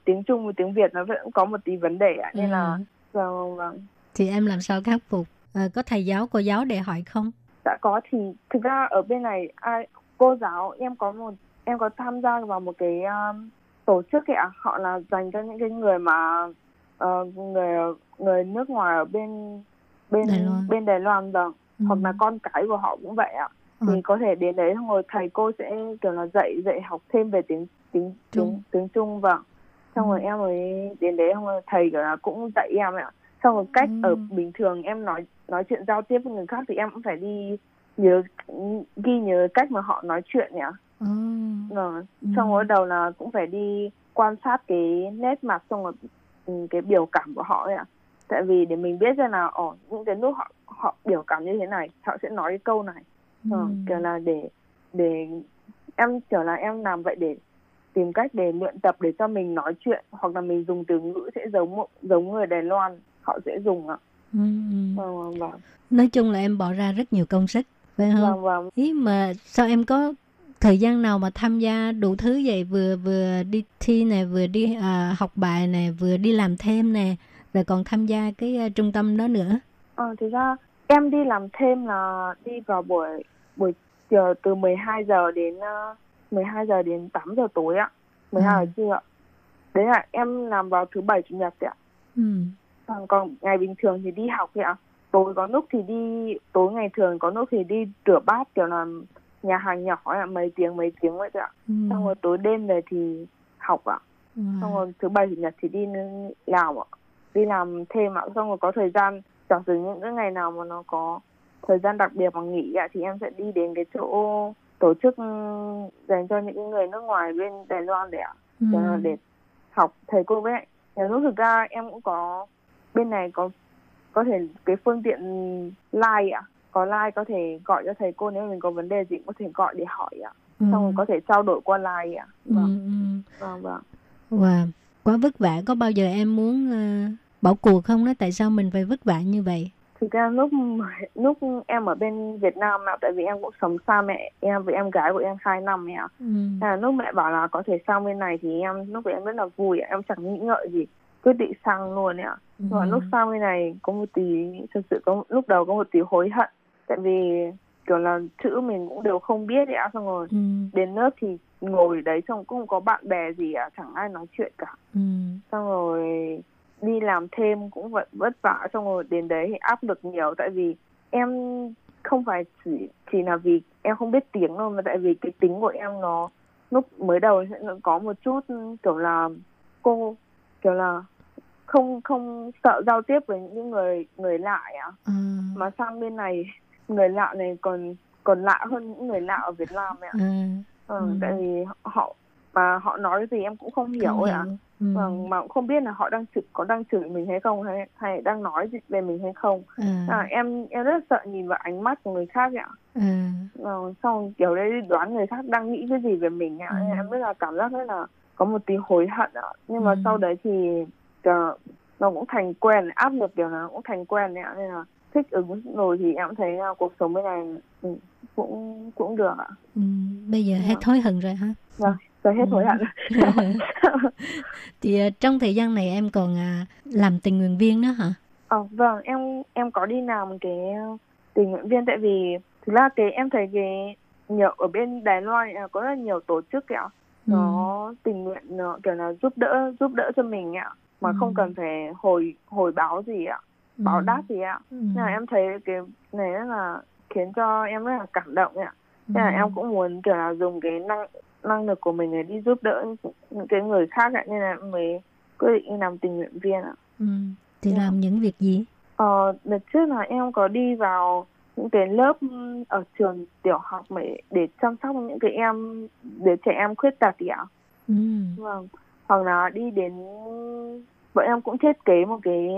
tiếng Trung và tiếng Việt nó vẫn có một tí vấn đề ạ nên ừ. là vâng vâng. Thì em làm sao khắc phục? À, có thầy giáo cô giáo để hỏi không? Dạ có thì thực ra ở bên này ai cô giáo em có một em có tham gia vào một cái um, tổ chức ạ họ là dành cho những cái người mà uh, người người nước ngoài ở bên bên Đài Loan. bên Đài Loan vâng ừ. hoặc là con cái của họ cũng vậy ạ thì có thể đến đấy rồi thầy cô sẽ kiểu là dạy dạy học thêm về tiếng tiếng Trung. tiếng tiếng Trung vâng xong rồi ừ. em mới đến đấy xong rồi thầy kiểu là cũng dạy em ạ xong rồi cách ừ. ở bình thường em nói nói chuyện giao tiếp với người khác thì em cũng phải đi nhớ ghi nhớ cách mà họ nói chuyện nhỉ ừ. vâng ừ. xong rồi đầu là cũng phải đi quan sát cái nét mặt xong rồi ừ, cái biểu cảm của họ ấy ạ tại vì để mình biết ra là ồ những cái lúc họ họ biểu cảm như thế này họ sẽ nói cái câu này ừ. kiểu là để để em kiểu là em làm vậy để tìm cách để luyện tập để cho mình nói chuyện hoặc là mình dùng từ ngữ sẽ giống giống người Đài Loan họ sẽ dùng ạ. Ừ. Vâng, vâng, vâng. Nói chung là em bỏ ra rất nhiều công sức, phải không? Vâng, vâng. Ý mà sao em có thời gian nào mà tham gia đủ thứ vậy? Vừa vừa đi thi này vừa đi à, học bài này vừa đi làm thêm nè rồi còn tham gia cái uh, trung tâm đó nữa? Ờ thì ra em đi làm thêm là đi vào buổi buổi chiều từ 12 giờ đến uh, ờ, 12 giờ đến 8 giờ tối ạ. 12 ừ. giờ trưa ạ. Đấy là em làm vào thứ bảy chủ nhật ạ. Ừ. còn, còn ngày bình thường thì đi học ạ. Tối có lúc thì đi tối ngày thường có lúc thì đi rửa bát kiểu là nhà hàng nhỏ ạ mấy tiếng mấy tiếng vậy ạ. Ừ. xong rồi tối đêm về thì học ạ. Ừ. xong rồi thứ bảy chủ nhật thì đi làm ạ. Đi làm thêm ạ. Xong rồi có thời gian giả sử những cái ngày nào mà nó có thời gian đặc biệt mà nghỉ ạ thì em sẽ đi đến cái chỗ tổ chức dành cho những người nước ngoài bên Đài Loan để ạ. Ừ. để học thầy cô với nhà lúc thực ra em cũng có bên này có có thể cái phương tiện live ạ có like có thể gọi cho thầy cô nếu mình có vấn đề gì cũng có thể gọi để hỏi ạ Ừ. xong rồi có thể trao đổi qua like ạ Ừ, vâng ừ. vâng vâng Wow, quá vất vả. Có bao giờ em muốn ờ, bỏ cuộc không đó? Tại sao mình phải vất vả như vậy? thực ra lúc lúc em ở bên Việt Nam ạ tại vì em cũng sống xa mẹ em với em gái của em hai năm ạ Ừ. Là lúc mẹ bảo là có thể sang bên này thì em lúc đấy em rất là vui ạ. em chẳng nghĩ ngợi gì quyết định sang luôn ạ Ừ. và lúc sang bên này có một tí thật sự có lúc đầu có một tí hối hận tại vì kiểu là chữ mình cũng đều không biết ạ xong rồi Ừ. đến lớp thì ngồi đấy xong cũng không có bạn bè gì ạ chẳng ai nói chuyện cả Ừ. xong rồi đi làm thêm cũng vẫn vất vả xong rồi đến đấy thì áp lực nhiều tại vì em không phải chỉ chỉ là vì em không biết tiếng đâu mà tại vì cái tính của em nó lúc mới đầu sẽ có một chút kiểu là cô kiểu là không không sợ giao tiếp với những người người lạ ạ À. mà sang bên này người lạ này còn còn lạ hơn những người lạ ở Việt Nam ạ À. ừ, Ừ. tại vì họ mà họ nói gì em cũng không hiểu ạ. Ừ. vâng mà cũng không biết là họ đang chửi có đang chửi mình hay không hay hay đang nói gì về mình hay không À. à, em em rất sợ nhìn vào ánh mắt của người khác ạ À. vâng, xong kiểu đấy đoán người khác đang nghĩ cái gì về mình ạ Ừ. em rất là cảm giác rất là có một tí hối hận ạ nhưng mà Ừ. sau đấy thì ờ, nó cũng thành quen áp lực kiểu nó cũng thành quen ạ nên là thích ứng rồi thì em thấy là cuộc sống bên này ừ, cũng cũng được ạ Ừ. Bây giờ hết Vâng. hối hận rồi hả? vâng rồi hết Ừ. hối hận <laughs> Thì ờ, trong thời gian này em còn à, làm tình nguyện viên nữa hả? Ờ, vâng, em em có đi làm cái uh, tình nguyện viên tại vì thực ra cái em thấy cái nhiều ở bên Đài Loan à, có rất nhiều tổ chức kìa Ừ. nó tình nguyện nó kiểu là giúp đỡ giúp đỡ cho mình ạ mà Ừ. không cần phải hồi hồi báo gì ạ báo Ừ. đáp gì ạ Ừ. nên là em thấy cái này rất là khiến cho em rất là cảm động ạ nên là Ừ. em cũng muốn kiểu là dùng cái năng năng lực của mình để đi giúp đỡ những cái người khác ạ nên là em mới quyết định làm tình nguyện viên ạ Ừ. Thì Dạ. làm những việc gì? Ờ, đợt trước là em có đi vào những cái lớp ở trường tiểu học để để chăm sóc những cái em để trẻ em khuyết tật thì ạ. Ừ. Vâng. Hoặc là đi đến bọn em cũng thiết kế một cái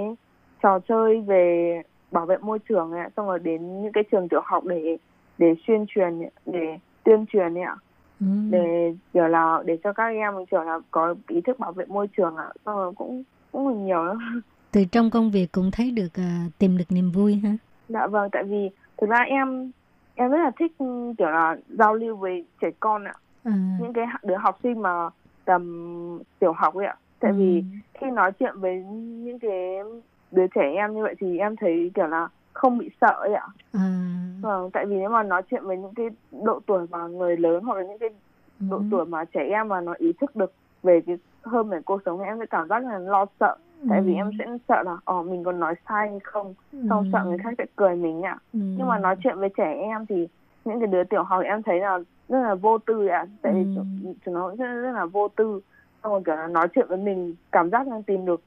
trò chơi về bảo vệ môi trường ạ, xong rồi đến những cái trường tiểu học để để tuyên truyền để tuyên truyền ấy ạ, Ừ. để kiểu là để cho các em kiểu là có ý thức bảo vệ môi trường ạ. Xong rồi cũng cũng nhiều lắm. <laughs> Từ trong công việc cũng thấy được à, tìm được niềm vui ha. Dạ vâng, tại vì thực ra em em rất là thích ừ, kiểu là giao lưu với trẻ con ạ. À. Những cái đứa học sinh mà tầm tiểu học ấy ạ. Tại vì Ừ. khi nói chuyện với những cái đứa trẻ em như vậy thì em thấy kiểu là không bị sợ ấy ạ. À. Vâng, tại vì nếu mà nói chuyện với những cái độ tuổi mà người lớn hoặc là những cái độ Ừ. tuổi mà trẻ em mà nó ý thức được về cái hơn về cuộc sống thì em sẽ cảm giác là lo sợ. Tại vì Ừ. em sẽ sợ là ờ mình còn nói sai hay không, xong Ừ. sợ người khác sẽ cười mình ạ. Ừ. nhưng mà nói chuyện với trẻ em thì những cái đứa tiểu học em thấy là rất là vô tư ạ tại vì Ừ. chúng nó rất, rất là vô tư xong rồi kiểu là nói chuyện với mình cảm giác đang tìm được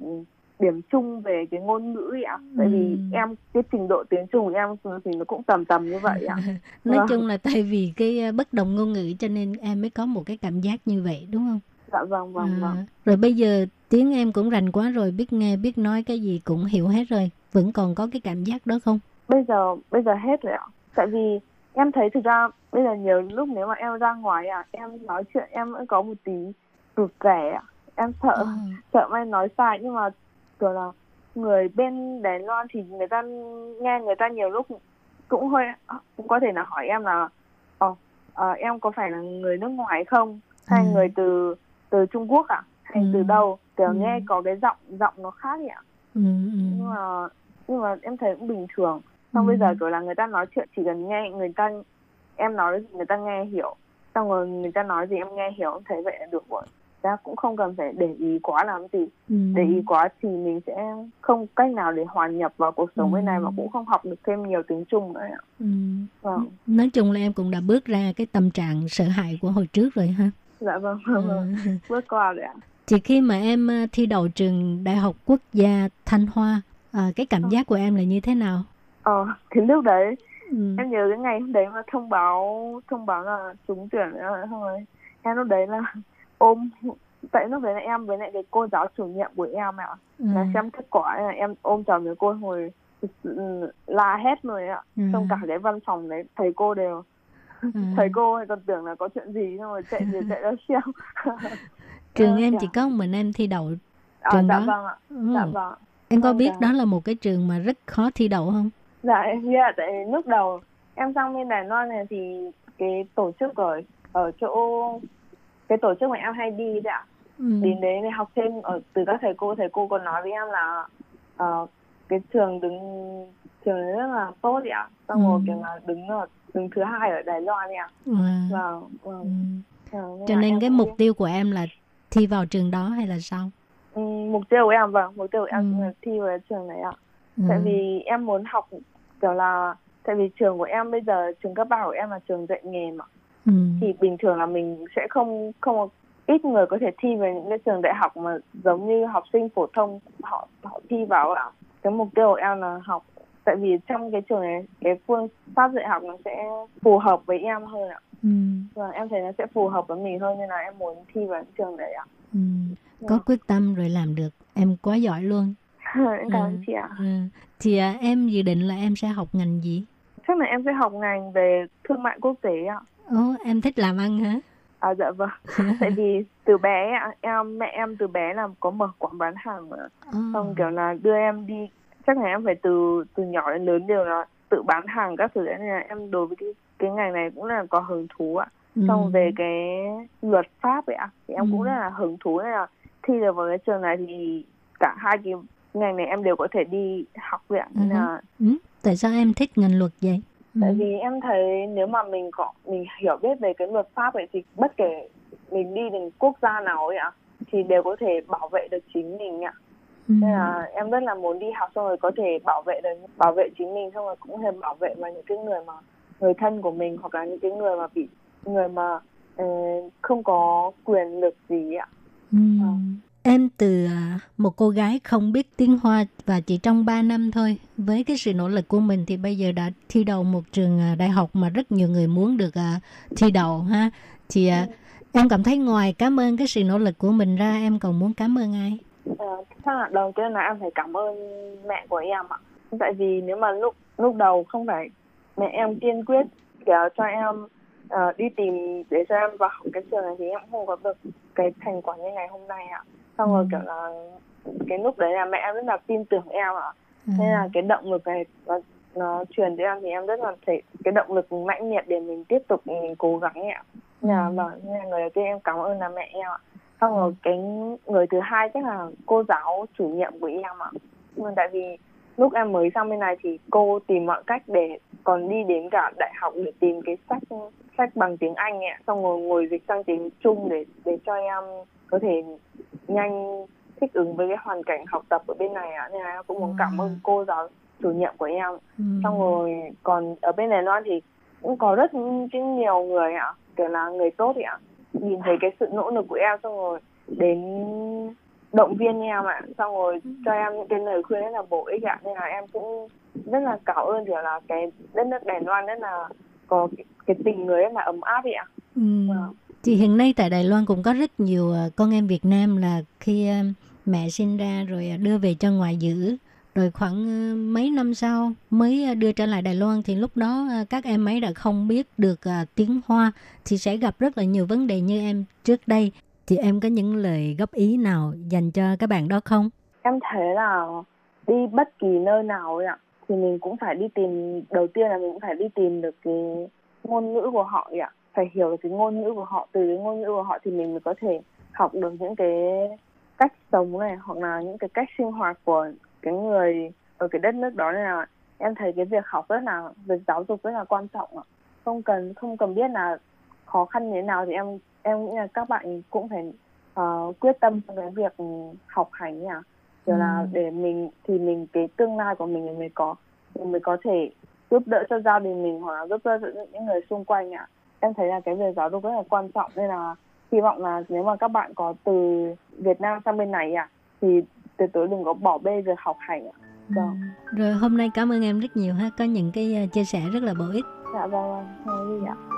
điểm chung về cái ngôn ngữ ấy ạ tại vì Ừ. em cái trình độ tiếng Trung của em thì nó cũng tầm tầm như vậy ạ <laughs> Nói Vâng. chung là tại vì cái à, bất đồng ngôn ngữ cho nên em mới có một cái cảm giác như vậy đúng không? dạ vâng vâng À, vâng Rồi bây giờ tiếng em cũng rành quá rồi, biết nghe, biết nói cái gì cũng hiểu hết rồi. Vẫn còn có cái cảm giác đó không? bây giờ bây giờ hết rồi ạ tại vì em thấy thực ra bây giờ nhiều lúc nếu mà em ra ngoài ạ em nói chuyện em vẫn có một tí rụt rè ạ em sợ À. sợ mai nói sai nhưng mà kiểu là người bên Đài Loan thì người ta nghe người ta nhiều lúc cũng hơi cũng có thể là hỏi em là ờ ờ, em có phải là người nước ngoài không hay Ừ. người từ từ Trung Quốc à hay Ừ. từ đâu kiểu Ừ. nghe có cái giọng giọng nó khác vậy ạ Ừ, ừ. nhưng mà nhưng mà em thấy cũng bình thường xong Ừ. bây giờ kiểu là người ta nói chuyện chỉ cần nghe người ta em nói gì người ta nghe hiểu xong rồi người ta nói gì em nghe hiểu em thấy vậy là được rồi ta cũng không cần phải để ý quá làm gì Ừ. để ý quá thì mình sẽ không cách nào để hòa nhập vào cuộc sống Ừ. bên này mà cũng không học được thêm nhiều tiếng Trung nữa ạ. Ừ. Vâng, Nói chung là em cũng đã bước ra cái tâm trạng sợ hãi của hồi trước rồi ha. dạ vâng, vâng, vâng. Ừ. <laughs> bước qua rồi ạ. Thì khi mà em ờ, thi đậu trường Đại học Quốc gia Thanh Hoa, à, cái cảm giác của em là như thế nào? Ờ, cái lúc đấy Ừ. em nhớ cái ngày hôm đấy mà thông báo thông báo là trúng tuyển rồi xong rồi em lúc đấy là ôm tại lúc đấy là em với lại cái cô giáo chủ nhiệm của em ạ là Ừ. xem kết quả là em ôm chầm với cô hồi sự la hết rồi ạ Ừ. trong cả cái văn phòng đấy thầy cô đều Ừ. <laughs> thầy cô hay còn tưởng là có chuyện gì xong rồi chạy về chạy ra siêu <laughs> trường Ờ, em dạ. chỉ có một mình em thi đậu à, trường dạ đó. vâng ạ Ừ. dạ vâng em có Vâng, biết dạ. đó là một cái trường mà rất khó thi đậu không dạ em biết ạ tại lúc đầu em sang bên Đài Loan này thì cái tổ chức ở ở chỗ cái tổ chức mà em hay đi đấy ạ ừ. đến đấy để học thêm ở từ các thầy cô thầy cô còn nói với em là ờ, cái trường đứng trường đấy rất là tốt đấy ạ xong rồi Ừ. là đứng ở đứng thứ hai ở Đài Loan đấy ạ Wow. vâng Ừ. vâng Vâng, nên cho nên cái mục tiêu của em là thi vào trường đó hay là sao Ừ, mục tiêu của em vâng mục tiêu của em Ừ. là thi vào trường này ạ ừ. tại vì em muốn học kiểu là tại vì trường của em bây giờ trường cấp ba của em là trường dạy nghề mà ừ. thì bình thường là mình sẽ không không ít người có thể thi về những cái trường đại học mà giống như học sinh phổ thông họ họ thi vào ạ cái mục tiêu của em là học tại vì trong cái trường này cái phương pháp dạy học nó sẽ phù hợp với em hơn ạ Ừ. và em thấy nó sẽ phù hợp với mình hơn nên là em muốn thi vào trường đấy ạ Ừ. có quyết tâm rồi làm được em quá giỏi luôn <laughs> em cảm ơn Ừ. chị ạ ừ. thì à, em dự định là em sẽ học ngành gì chắc là em sẽ học ngành về thương mại quốc tế ạ ồ em thích làm ăn hả À dạ vâng. <laughs> Tại vì từ bé em mẹ em từ bé là có mở quán bán hàng mà. Ồ. Xong kiểu là đưa em đi chắc là em phải từ từ nhỏ đến lớn đều là tự bán hàng các thứ đấy nên là em đối với cái cái ngành này cũng là có hứng thú ạ. Ừ. Xong về cái luật pháp ấy ạ thì em Ừ. cũng rất là hứng thú nên là thi được vào cái trường này thì cả hai cái ngành này em đều có thể đi học vậy ạ. Nên Ừ. là ừ. tại sao em thích ngành luật vậy ừ. tại vì em thấy nếu mà mình có mình hiểu biết về cái luật pháp ấy thì bất kể mình đi đến quốc gia nào ấy ạ thì đều có thể bảo vệ được chính mình ạ ừ. nên là em rất là muốn đi học xong rồi có thể bảo vệ được bảo vệ chính mình xong rồi cũng có thể bảo vệ vào những cái người mà người thân của mình hoặc là những cái người mà bị người mà ờ, không có quyền lực gì ạ Ừ. Em từ à, một cô gái không biết tiếng Hoa và chỉ trong 3 năm thôi, với cái sự nỗ lực của mình thì bây giờ đã thi đậu một trường à, đại học mà rất nhiều người muốn được à, thi đậu ha. Thì em cảm thấy ngoài cảm ơn cái sự nỗ lực của mình ra, em còn muốn cảm ơn ai? Ờ, đầu tiên là em phải cảm ơn mẹ của em ạ tại vì nếu mà lúc lúc đầu không phải mẹ em kiên quyết để cho em uh, đi tìm để cho em vào học cái trường này thì em không có được cái thành quả như ngày hôm nay ạ xong rồi Ừ. kiểu là cái lúc đấy là mẹ em rất là tin tưởng em ạ À, nên là cái động lực này nó, nó truyền cho em thì em rất là thấy cái động lực mạnh liệt để mình tiếp tục mình cố gắng ạ nên là Ừ. vâng người đầu tiên em cảm ơn là mẹ em ạ xong rồi cái người thứ hai chắc là cô giáo chủ nhiệm của em ạ nhưng tại vì lúc em mới sang bên này thì cô tìm mọi cách để còn đi đến cả đại học để tìm cái sách sách bằng tiếng Anh ấy, ạ. xong rồi ngồi dịch sang tiếng Trung để để cho em có thể nhanh thích ứng với cái hoàn cảnh học tập ở bên này ạ nên là em cũng muốn cảm ơn cô giáo chủ nhiệm của em. Ừ. xong rồi còn ở bên Đài Loan thì cũng có rất cái nhiều người ạ kiểu là người tốt ạ. Nhìn thấy cái sự nỗ lực của em xong rồi đến động viên em ạ. Xong rồi cho em những cái lời khuyên rất là bổ ích ạ. Nên là em cũng rất là cảm ơn kiểu là cái đất nước Đài Loan rất là có cái, cái tình người rất là ấm áp ạ. Ừ. Vâng. Thì hiện nay tại Đài Loan cũng có rất nhiều ờ, con em Việt Nam là khi ờ, mẹ sinh ra rồi ờ, đưa về cho ngoại giữ. Rồi khoảng mấy năm sau mới đưa trở lại Đài Loan thì lúc đó các em ấy đã không biết được tiếng Hoa thì sẽ gặp rất là nhiều vấn đề như em trước đây. Thì em có những lời góp ý nào dành cho các bạn đó không? em thấy là đi bất kỳ nơi nào ạ, thì mình cũng phải đi tìm, đầu tiên là mình cũng phải đi tìm được cái ngôn ngữ của họ ạ phải hiểu được cái ngôn ngữ của họ từ cái ngôn ngữ của họ thì mình mới có thể học được những cái cách sống này hoặc là những cái cách sinh hoạt của cái người ở cái đất nước đó nên là em thấy cái việc học rất là việc giáo dục rất là quan trọng ạ. Không cần không cần biết là khó khăn như thế nào thì em em nghĩ là các bạn cũng phải ờ, quyết tâm trong cái việc học hành nhỉ kiểu là Ừ. để mình thì mình cái tương lai của mình mới có mình mới có thể giúp đỡ cho gia đình mình hoặc là giúp đỡ cho những người xung quanh ạ em thấy là cái việc giáo dục rất là quan trọng nên là hy vọng là nếu mà các bạn có từ Việt Nam sang bên này ạ thì tuyệt đối đừng có bỏ bê việc học hành ạ. Vâng. Rồi hôm nay cảm ơn em rất nhiều ha, có những cái à, chia sẻ rất là bổ ích. dạ vâng vâng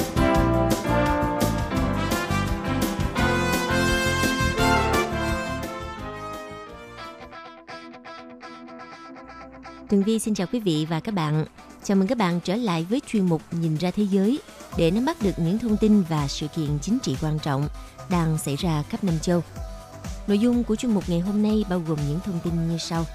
Vi xin chào quý vị và các bạn. Chào mừng các bạn trở lại với chuyên mục Nhìn ra thế giới để nắm bắt được những thông tin và sự kiện chính trị quan trọng đang xảy ra khắp năm châu. Nội dung của chuyên mục ngày hôm nay bao gồm những thông tin như sau.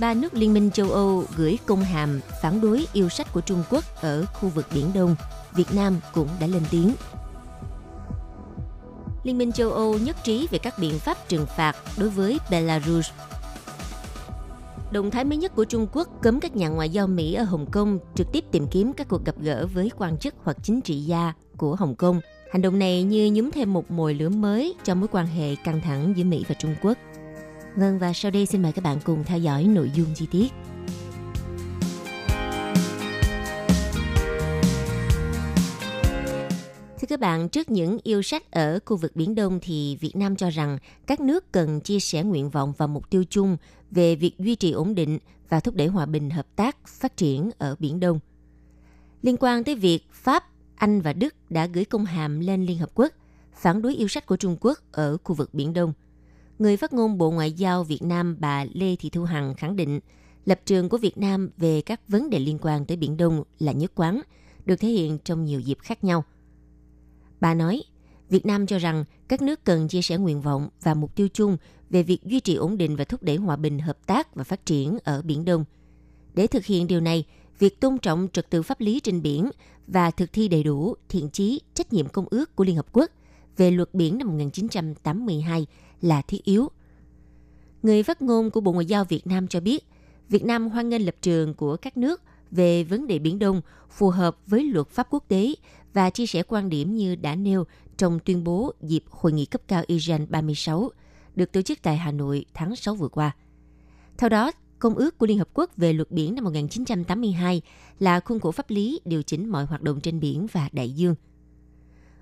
Ba nước Liên minh châu Âu gửi công hàm phản đối yêu sách của Trung Quốc ở khu vực Biển Đông. Việt Nam cũng đã lên tiếng. Liên minh châu Âu nhất trí về các biện pháp trừng phạt đối với Belarus Động thái mới nhất của Trung Quốc cấm các nhà ngoại giao Mỹ ở Hồng Kông trực tiếp tìm kiếm các cuộc gặp gỡ với quan chức hoặc chính trị gia của Hồng Kông. Hành động này như nhúm thêm một mồi lửa mới cho mối quan hệ căng thẳng giữa Mỹ và Trung Quốc. Vâng và sau đây xin mời các bạn cùng theo dõi nội dung chi tiết. Thưa các bạn, trước những yêu sách ở khu vực Biển Đông thì Việt Nam cho rằng các nước cần chia sẻ nguyện vọng và mục tiêu chung về việc duy trì ổn định và thúc đẩy hòa bình hợp tác phát triển ở Biển Đông. Liên quan tới việc Pháp, Anh và Đức đã gửi công hàm lên Liên Hợp Quốc phản đối yêu sách của Trung Quốc ở khu vực Biển Đông. Người phát ngôn Bộ Ngoại giao Việt Nam bà Lê Thị Thu Hằng khẳng định lập trường của Việt Nam về các vấn đề liên quan tới Biển Đông là nhất quán, được thể hiện trong nhiều dịp khác nhau. Bà nói, Việt Nam cho rằng các nước cần chia sẻ nguyện vọng và mục tiêu chung về việc duy trì ổn định và thúc đẩy hòa bình, hợp tác và phát triển ở Biển Đông. Để thực hiện điều này, việc tôn trọng trật tự pháp lý trên biển và thực thi đầy đủ thiện chí trách nhiệm công ước của Liên Hợp Quốc về luật biển năm 1982 là thiết yếu. Người phát ngôn của Bộ Ngoại giao Việt Nam cho biết, Việt Nam hoan nghênh lập trường của các nước về vấn đề Biển Đông phù hợp với luật pháp quốc tế và chia sẻ quan điểm như đã nêu trong tuyên bố dịp Hội nghị cấp cao Iran 36 được tổ chức tại Hà Nội tháng 6 vừa qua. Theo đó, Công ước của Liên Hợp Quốc về luật biển năm 1982 là khuôn khổ pháp lý điều chỉnh mọi hoạt động trên biển và đại dương.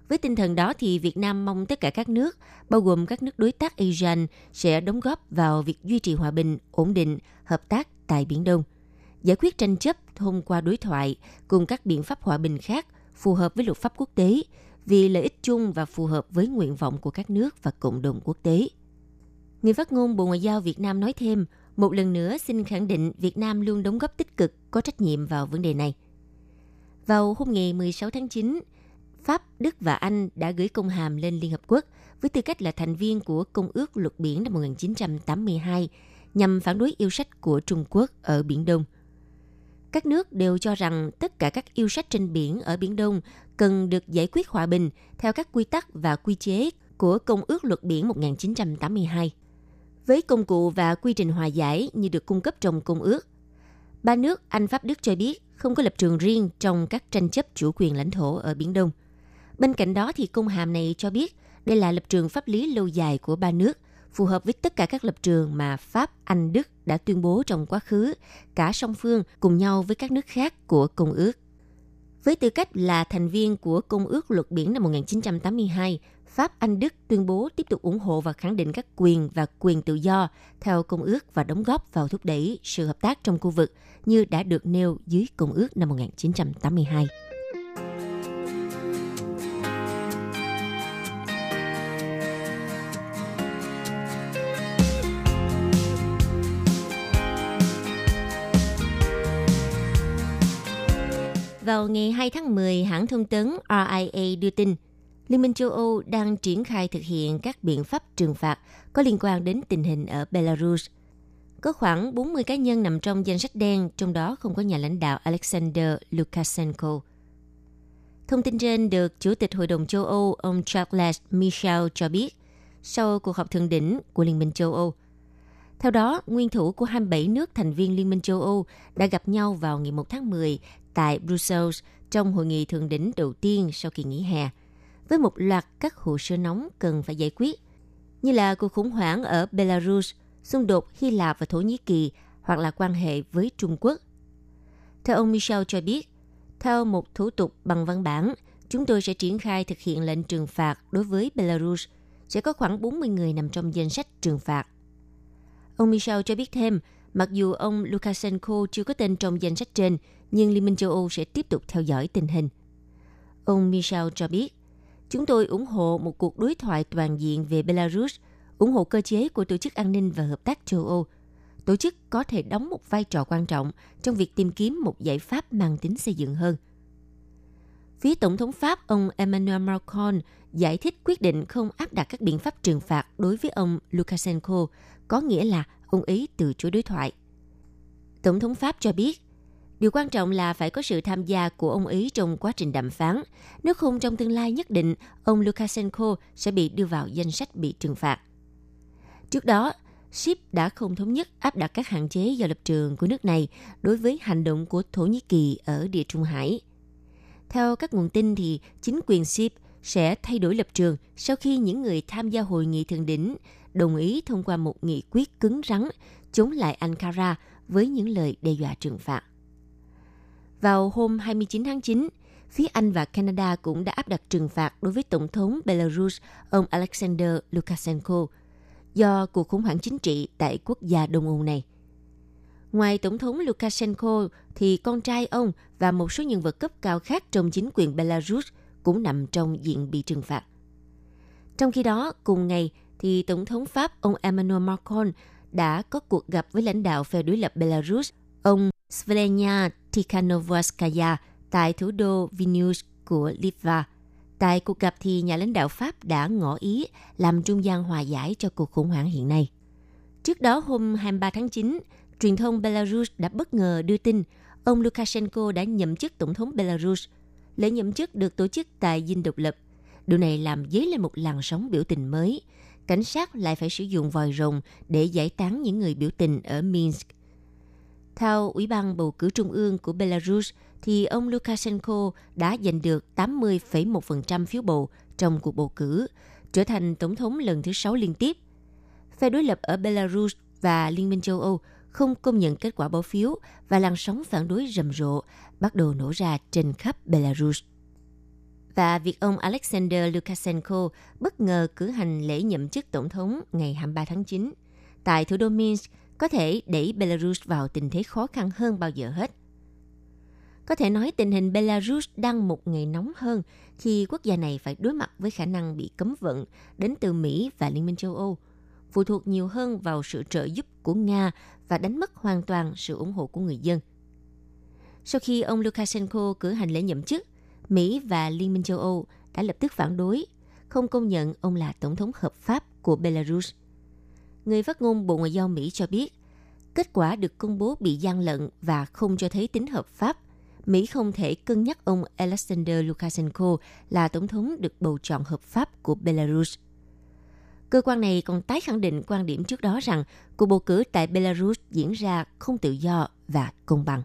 Với tinh thần đó thì Việt Nam mong tất cả các nước, bao gồm các nước đối tác Iran, sẽ đóng góp vào việc duy trì hòa bình, ổn định, hợp tác tại Biển Đông, giải quyết tranh chấp thông qua đối thoại cùng các biện pháp hòa bình khác phù hợp với luật pháp quốc tế vì lợi ích chung và phù hợp với nguyện vọng của các nước và cộng đồng quốc tế. Người phát ngôn Bộ Ngoại giao Việt Nam nói thêm, một lần nữa xin khẳng định Việt Nam luôn đóng góp tích cực, có trách nhiệm vào vấn đề này. Vào hôm ngày 16 tháng 9, Pháp, Đức và Anh đã gửi công hàm lên Liên Hợp Quốc với tư cách là thành viên của Công ước Luật Biển năm 1982 nhằm phản đối yêu sách của Trung Quốc ở Biển Đông. Các nước đều cho rằng tất cả các yêu sách trên biển ở Biển Đông cần được giải quyết hòa bình theo các quy tắc và quy chế của Công ước Luật Biển 1982 với công cụ và quy trình hòa giải như được cung cấp trong công ước. Ba nước Anh, Pháp, Đức cho biết không có lập trường riêng trong các tranh chấp chủ quyền lãnh thổ ở Biển Đông. Bên cạnh đó thì công hàm này cho biết đây là lập trường pháp lý lâu dài của ba nước, phù hợp với tất cả các lập trường mà Pháp, Anh, Đức đã tuyên bố trong quá khứ, cả song phương cùng nhau với các nước khác của Công ước. Với tư cách là thành viên của Công ước Luật Biển năm 1982, Pháp, Anh, Đức tuyên bố tiếp tục ủng hộ và khẳng định các quyền và quyền tự do theo Công ước và đóng góp vào thúc đẩy sự hợp tác trong khu vực như đã được nêu dưới Công ước năm 1982. Vào ngày 2 tháng 10, hãng thông tấn RIA đưa tin Liên minh châu Âu đang triển khai thực hiện các biện pháp trừng phạt có liên quan đến tình hình ở Belarus. Có khoảng 40 cá nhân nằm trong danh sách đen, trong đó không có nhà lãnh đạo Alexander Lukashenko. Thông tin trên được Chủ tịch Hội đồng châu Âu ông Charles Michel cho biết sau cuộc họp thượng đỉnh của Liên minh châu Âu. Theo đó, nguyên thủ của 27 nước thành viên Liên minh châu Âu đã gặp nhau vào ngày 1 tháng 10 tại Brussels trong hội nghị thượng đỉnh đầu tiên sau kỳ nghỉ hè, với một loạt các hồ sơ nóng cần phải giải quyết. như là cuộc khủng hoảng ở Belarus, xung đột Hy Lạp và Thổ Nhĩ Kỳ hoặc là quan hệ với Trung Quốc. Theo ông Michel cho biết, theo một thủ tục bằng văn bản, chúng tôi sẽ triển khai thực hiện lệnh trừng phạt đối với Belarus. Sẽ có khoảng 40 người nằm trong danh sách trừng phạt. Ông Michel cho biết thêm, mặc dù ông Lukashenko chưa có tên trong danh sách trên, nhưng Liên minh châu Âu sẽ tiếp tục theo dõi tình hình. Ông Michel cho biết, chúng tôi ủng hộ một cuộc đối thoại toàn diện về Belarus, ủng hộ cơ chế của Tổ chức An ninh và Hợp tác châu Âu. Tổ chức có thể đóng một vai trò quan trọng trong việc tìm kiếm một giải pháp mang tính xây dựng hơn. Phía Tổng thống Pháp ông Emmanuel Macron giải thích quyết định không áp đặt các biện pháp trừng phạt đối với ông Lukashenko có nghĩa là ông ấy từ chối đối thoại. Tổng thống Pháp cho biết, điều quan trọng là phải có sự tham gia của ông ấy trong quá trình đàm phán. Nếu không trong tương lai nhất định, ông Lukashenko sẽ bị đưa vào danh sách bị trừng phạt. Trước đó, Ship đã không thống nhất áp đặt các hạn chế do lập trường của nước này đối với hành động của Thổ Nhĩ Kỳ ở địa Trung Hải. Theo các nguồn tin thì chính quyền Ship sẽ thay đổi lập trường sau khi những người tham gia hội nghị thượng đỉnh đồng ý thông qua một nghị quyết cứng rắn chống lại Ankara với những lời đe dọa trừng phạt. Vào hôm 29 tháng 9, phía Anh và Canada cũng đã áp đặt trừng phạt đối với Tổng thống Belarus ông Alexander Lukashenko do cuộc khủng hoảng chính trị tại quốc gia Đông Âu này. Ngoài Tổng thống Lukashenko thì con trai ông và một số nhân vật cấp cao khác trong chính quyền Belarus cũng nằm trong diện bị trừng phạt. Trong khi đó, cùng ngày, thì Tổng thống Pháp ông Emmanuel Macron đã có cuộc gặp với lãnh đạo phe đối lập Belarus, ông Svelenia Tikhanovskaya tại thủ đô Vilnius của Litva. Tại cuộc gặp thì nhà lãnh đạo Pháp đã ngỏ ý làm trung gian hòa giải cho cuộc khủng hoảng hiện nay. Trước đó hôm 23 tháng 9, truyền thông Belarus đã bất ngờ đưa tin ông Lukashenko đã nhậm chức tổng thống Belarus. Lễ nhậm chức được tổ chức tại Dinh Độc lập. Điều này làm dấy lên một làn sóng biểu tình mới. Cảnh sát lại phải sử dụng vòi rồng để giải tán những người biểu tình ở Minsk. Theo Ủy ban bầu cử trung ương của Belarus, thì ông Lukashenko đã giành được 80,1% phiếu bầu trong cuộc bầu cử, trở thành tổng thống lần thứ sáu liên tiếp. Phe đối lập ở Belarus và Liên minh châu Âu không công nhận kết quả bỏ phiếu và làn sóng phản đối rầm rộ bắt đầu nổ ra trên khắp Belarus. Và việc ông Alexander Lukashenko bất ngờ cử hành lễ nhậm chức tổng thống ngày 23 tháng 9 tại thủ đô Minsk có thể đẩy Belarus vào tình thế khó khăn hơn bao giờ hết. Có thể nói tình hình Belarus đang một ngày nóng hơn khi quốc gia này phải đối mặt với khả năng bị cấm vận đến từ Mỹ và Liên minh châu Âu, phụ thuộc nhiều hơn vào sự trợ giúp của Nga và đánh mất hoàn toàn sự ủng hộ của người dân. Sau khi ông Lukashenko cử hành lễ nhậm chức, Mỹ và Liên minh châu Âu đã lập tức phản đối, không công nhận ông là tổng thống hợp pháp của Belarus. Người phát ngôn Bộ Ngoại giao Mỹ cho biết, kết quả được công bố bị gian lận và không cho thấy tính hợp pháp. Mỹ không thể cân nhắc ông Alexander Lukashenko là tổng thống được bầu chọn hợp pháp của Belarus. Cơ quan này còn tái khẳng định quan điểm trước đó rằng cuộc bầu cử tại Belarus diễn ra không tự do và công bằng.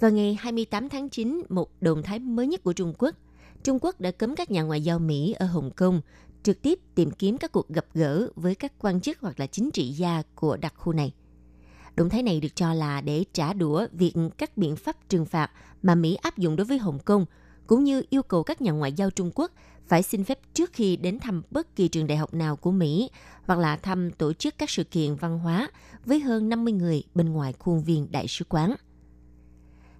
Vào ngày 28 tháng 9, một động thái mới nhất của Trung Quốc, Trung Quốc đã cấm các nhà ngoại giao Mỹ ở Hồng Kông trực tiếp tìm kiếm các cuộc gặp gỡ với các quan chức hoặc là chính trị gia của đặc khu này. Động thái này được cho là để trả đũa việc các biện pháp trừng phạt mà Mỹ áp dụng đối với Hồng Kông, cũng như yêu cầu các nhà ngoại giao Trung Quốc phải xin phép trước khi đến thăm bất kỳ trường đại học nào của Mỹ hoặc là thăm tổ chức các sự kiện văn hóa với hơn 50 người bên ngoài khuôn viên đại sứ quán.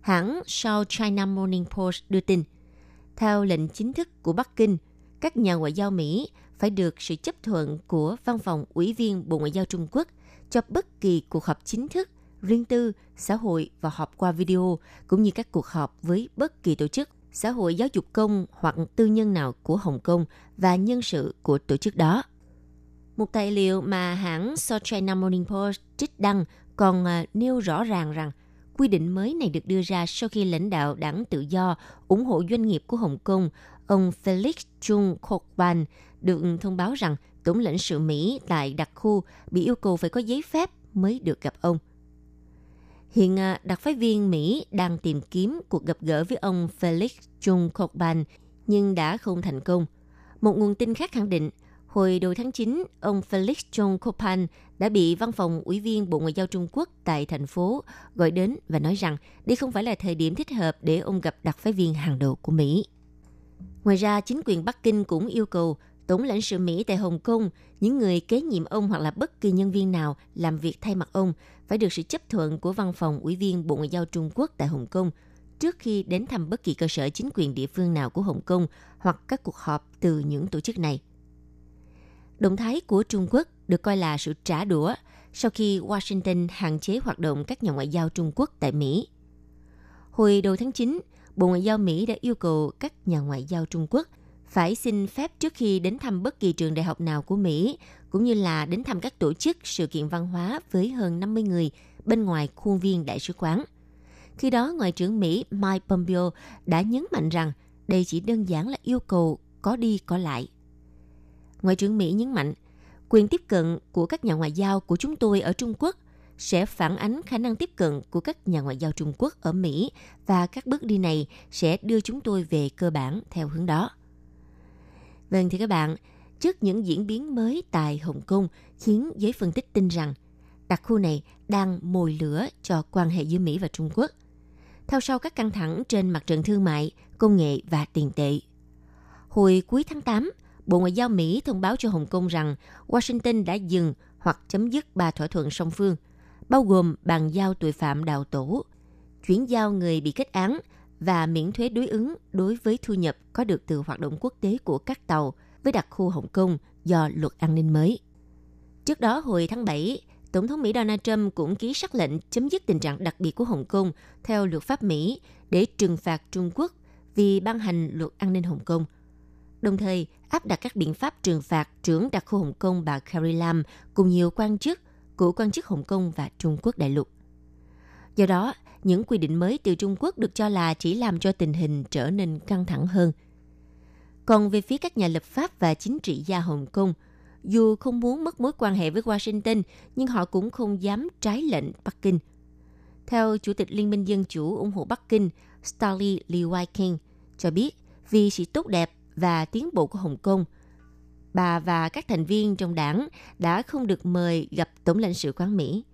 Hãng South China Morning Post đưa tin, theo lệnh chính thức của Bắc Kinh, các nhà ngoại giao Mỹ phải được sự chấp thuận của Văn phòng Ủy viên Bộ Ngoại giao Trung Quốc cho bất kỳ cuộc họp chính thức, riêng tư, xã hội và họp qua video, cũng như các cuộc họp với bất kỳ tổ chức xã hội giáo dục công hoặc tư nhân nào của Hồng Kông và nhân sự của tổ chức đó. Một tài liệu mà hãng South China Morning Post trích đăng còn à, nêu rõ ràng rằng quy định mới này được đưa ra sau khi lãnh đạo đảng tự do ủng hộ doanh nghiệp của Hồng Kông, ông Felix Chung Kokban, được thông báo rằng tổng lãnh sự Mỹ tại đặc khu bị yêu cầu phải có giấy phép mới được gặp ông. Hiện à, đặc phái viên Mỹ đang tìm kiếm cuộc gặp gỡ với ông Felix Chung Kokban nhưng đã không thành công. Một nguồn tin khác khẳng định, hồi đầu tháng 9, ông Felix Chung Kokban đã bị văn phòng ủy viên Bộ Ngoại giao Trung Quốc tại thành phố gọi đến và nói rằng đây không phải là thời điểm thích hợp để ông gặp đặc phái viên hàng đầu của Mỹ. Ngoài ra, chính quyền Bắc Kinh cũng yêu cầu Tổng lãnh sự Mỹ tại Hồng Kông, những người kế nhiệm ông hoặc là bất kỳ nhân viên nào làm việc thay mặt ông phải được sự chấp thuận của văn phòng ủy viên Bộ Ngoại giao Trung Quốc tại Hồng Kông trước khi đến thăm bất kỳ cơ sở chính quyền địa phương nào của Hồng Kông hoặc các cuộc họp từ những tổ chức này. Động thái của Trung Quốc được coi là sự trả đũa sau khi Washington hạn chế hoạt động các nhà ngoại giao Trung Quốc tại Mỹ. Hồi đầu tháng 9, Bộ Ngoại giao Mỹ đã yêu cầu các nhà ngoại giao Trung Quốc phải xin phép trước khi đến thăm bất kỳ trường đại học nào của Mỹ, cũng như là đến thăm các tổ chức sự kiện văn hóa với hơn 50 người bên ngoài khuôn viên đại sứ quán. Khi đó, Ngoại trưởng Mỹ Mike Pompeo đã nhấn mạnh rằng đây chỉ đơn giản là yêu cầu có đi có lại. Ngoại trưởng Mỹ nhấn mạnh, quyền tiếp cận của các nhà ngoại giao của chúng tôi ở Trung Quốc sẽ phản ánh khả năng tiếp cận của các nhà ngoại giao Trung Quốc ở Mỹ và các bước đi này sẽ đưa chúng tôi về cơ bản theo hướng đó. Vâng thì các bạn, trước những diễn biến mới tại Hồng Kông khiến giới phân tích tin rằng đặc khu này đang mồi lửa cho quan hệ giữa Mỹ và Trung Quốc. Theo sau các căng thẳng trên mặt trận thương mại, công nghệ và tiền tệ. Hồi cuối tháng 8, Bộ Ngoại giao Mỹ thông báo cho Hồng Kông rằng Washington đã dừng hoặc chấm dứt ba thỏa thuận song phương, bao gồm bàn giao tội phạm đào tổ, chuyển giao người bị kết án và miễn thuế đối ứng đối với thu nhập có được từ hoạt động quốc tế của các tàu với đặc khu Hồng Kông do luật an ninh mới. Trước đó hồi tháng 7, Tổng thống Mỹ Donald Trump cũng ký sắc lệnh chấm dứt tình trạng đặc biệt của Hồng Kông theo luật pháp Mỹ để trừng phạt Trung Quốc vì ban hành luật an ninh Hồng Kông. Đồng thời áp đặt các biện pháp trừng phạt trưởng đặc khu Hồng Kông bà Carrie Lam cùng nhiều quan chức của quan chức Hồng Kông và Trung Quốc đại lục. Do đó, những quy định mới từ Trung Quốc được cho là chỉ làm cho tình hình trở nên căng thẳng hơn. Còn về phía các nhà lập pháp và chính trị gia Hồng Kông, dù không muốn mất mối quan hệ với Washington, nhưng họ cũng không dám trái lệnh Bắc Kinh. Theo Chủ tịch Liên minh Dân Chủ ủng hộ Bắc Kinh, Stanley Lee Wai-king cho biết vì sự tốt đẹp và tiến bộ của Hồng Kông, bà và các thành viên trong đảng đã không được mời gặp Tổng lãnh sự quán Mỹ.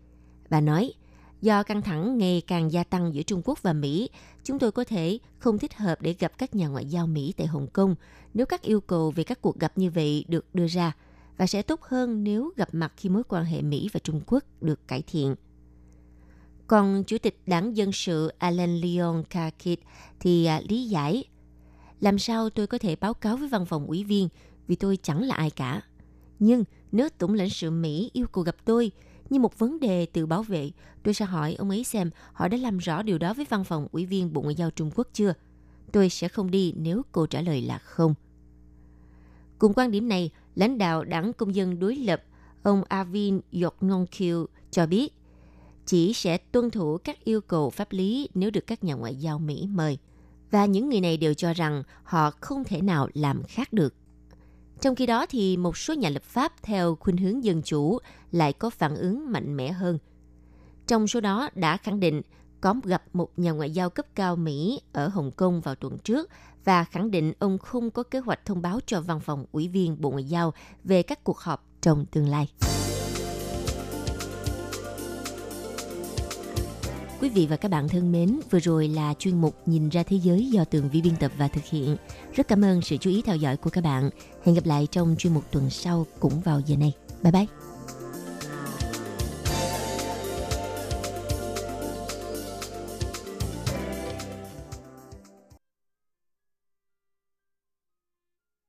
Bà nói, Do căng thẳng ngày càng gia tăng giữa Trung Quốc và Mỹ, chúng tôi có thể không thích hợp để gặp các nhà ngoại giao Mỹ tại Hồng Kông nếu các yêu cầu về các cuộc gặp như vậy được đưa ra và sẽ tốt hơn nếu gặp mặt khi mối quan hệ Mỹ và Trung Quốc được cải thiện. Còn Chủ tịch Đảng Dân sự Alan Leon Kakit thì à, lý giải làm sao tôi có thể báo cáo với văn phòng ủy viên vì tôi chẳng là ai cả. Nhưng nếu Tổng lãnh sự Mỹ yêu cầu gặp tôi như một vấn đề tự bảo vệ, tôi sẽ hỏi ông ấy xem họ đã làm rõ điều đó với văn phòng ủy viên Bộ Ngoại giao Trung Quốc chưa. Tôi sẽ không đi nếu cô trả lời là không. Cùng quan điểm này, lãnh đạo đảng công dân đối lập ông Avin Yoknongkyu cho biết chỉ sẽ tuân thủ các yêu cầu pháp lý nếu được các nhà ngoại giao Mỹ mời. Và những người này đều cho rằng họ không thể nào làm khác được. Trong khi đó thì một số nhà lập pháp theo khuynh hướng dân chủ lại có phản ứng mạnh mẽ hơn. Trong số đó đã khẳng định có gặp một nhà ngoại giao cấp cao Mỹ ở Hồng Kông vào tuần trước và khẳng định ông không có kế hoạch thông báo cho văn phòng ủy viên Bộ Ngoại giao về các cuộc họp trong tương lai. Quý vị và các bạn thân mến, vừa rồi là chuyên mục Nhìn ra thế giới do Tường Vi biên tập và thực hiện. Rất cảm ơn sự chú ý theo dõi của các bạn. Hẹn gặp lại trong chuyên mục tuần sau cũng vào giờ này. Bye bye!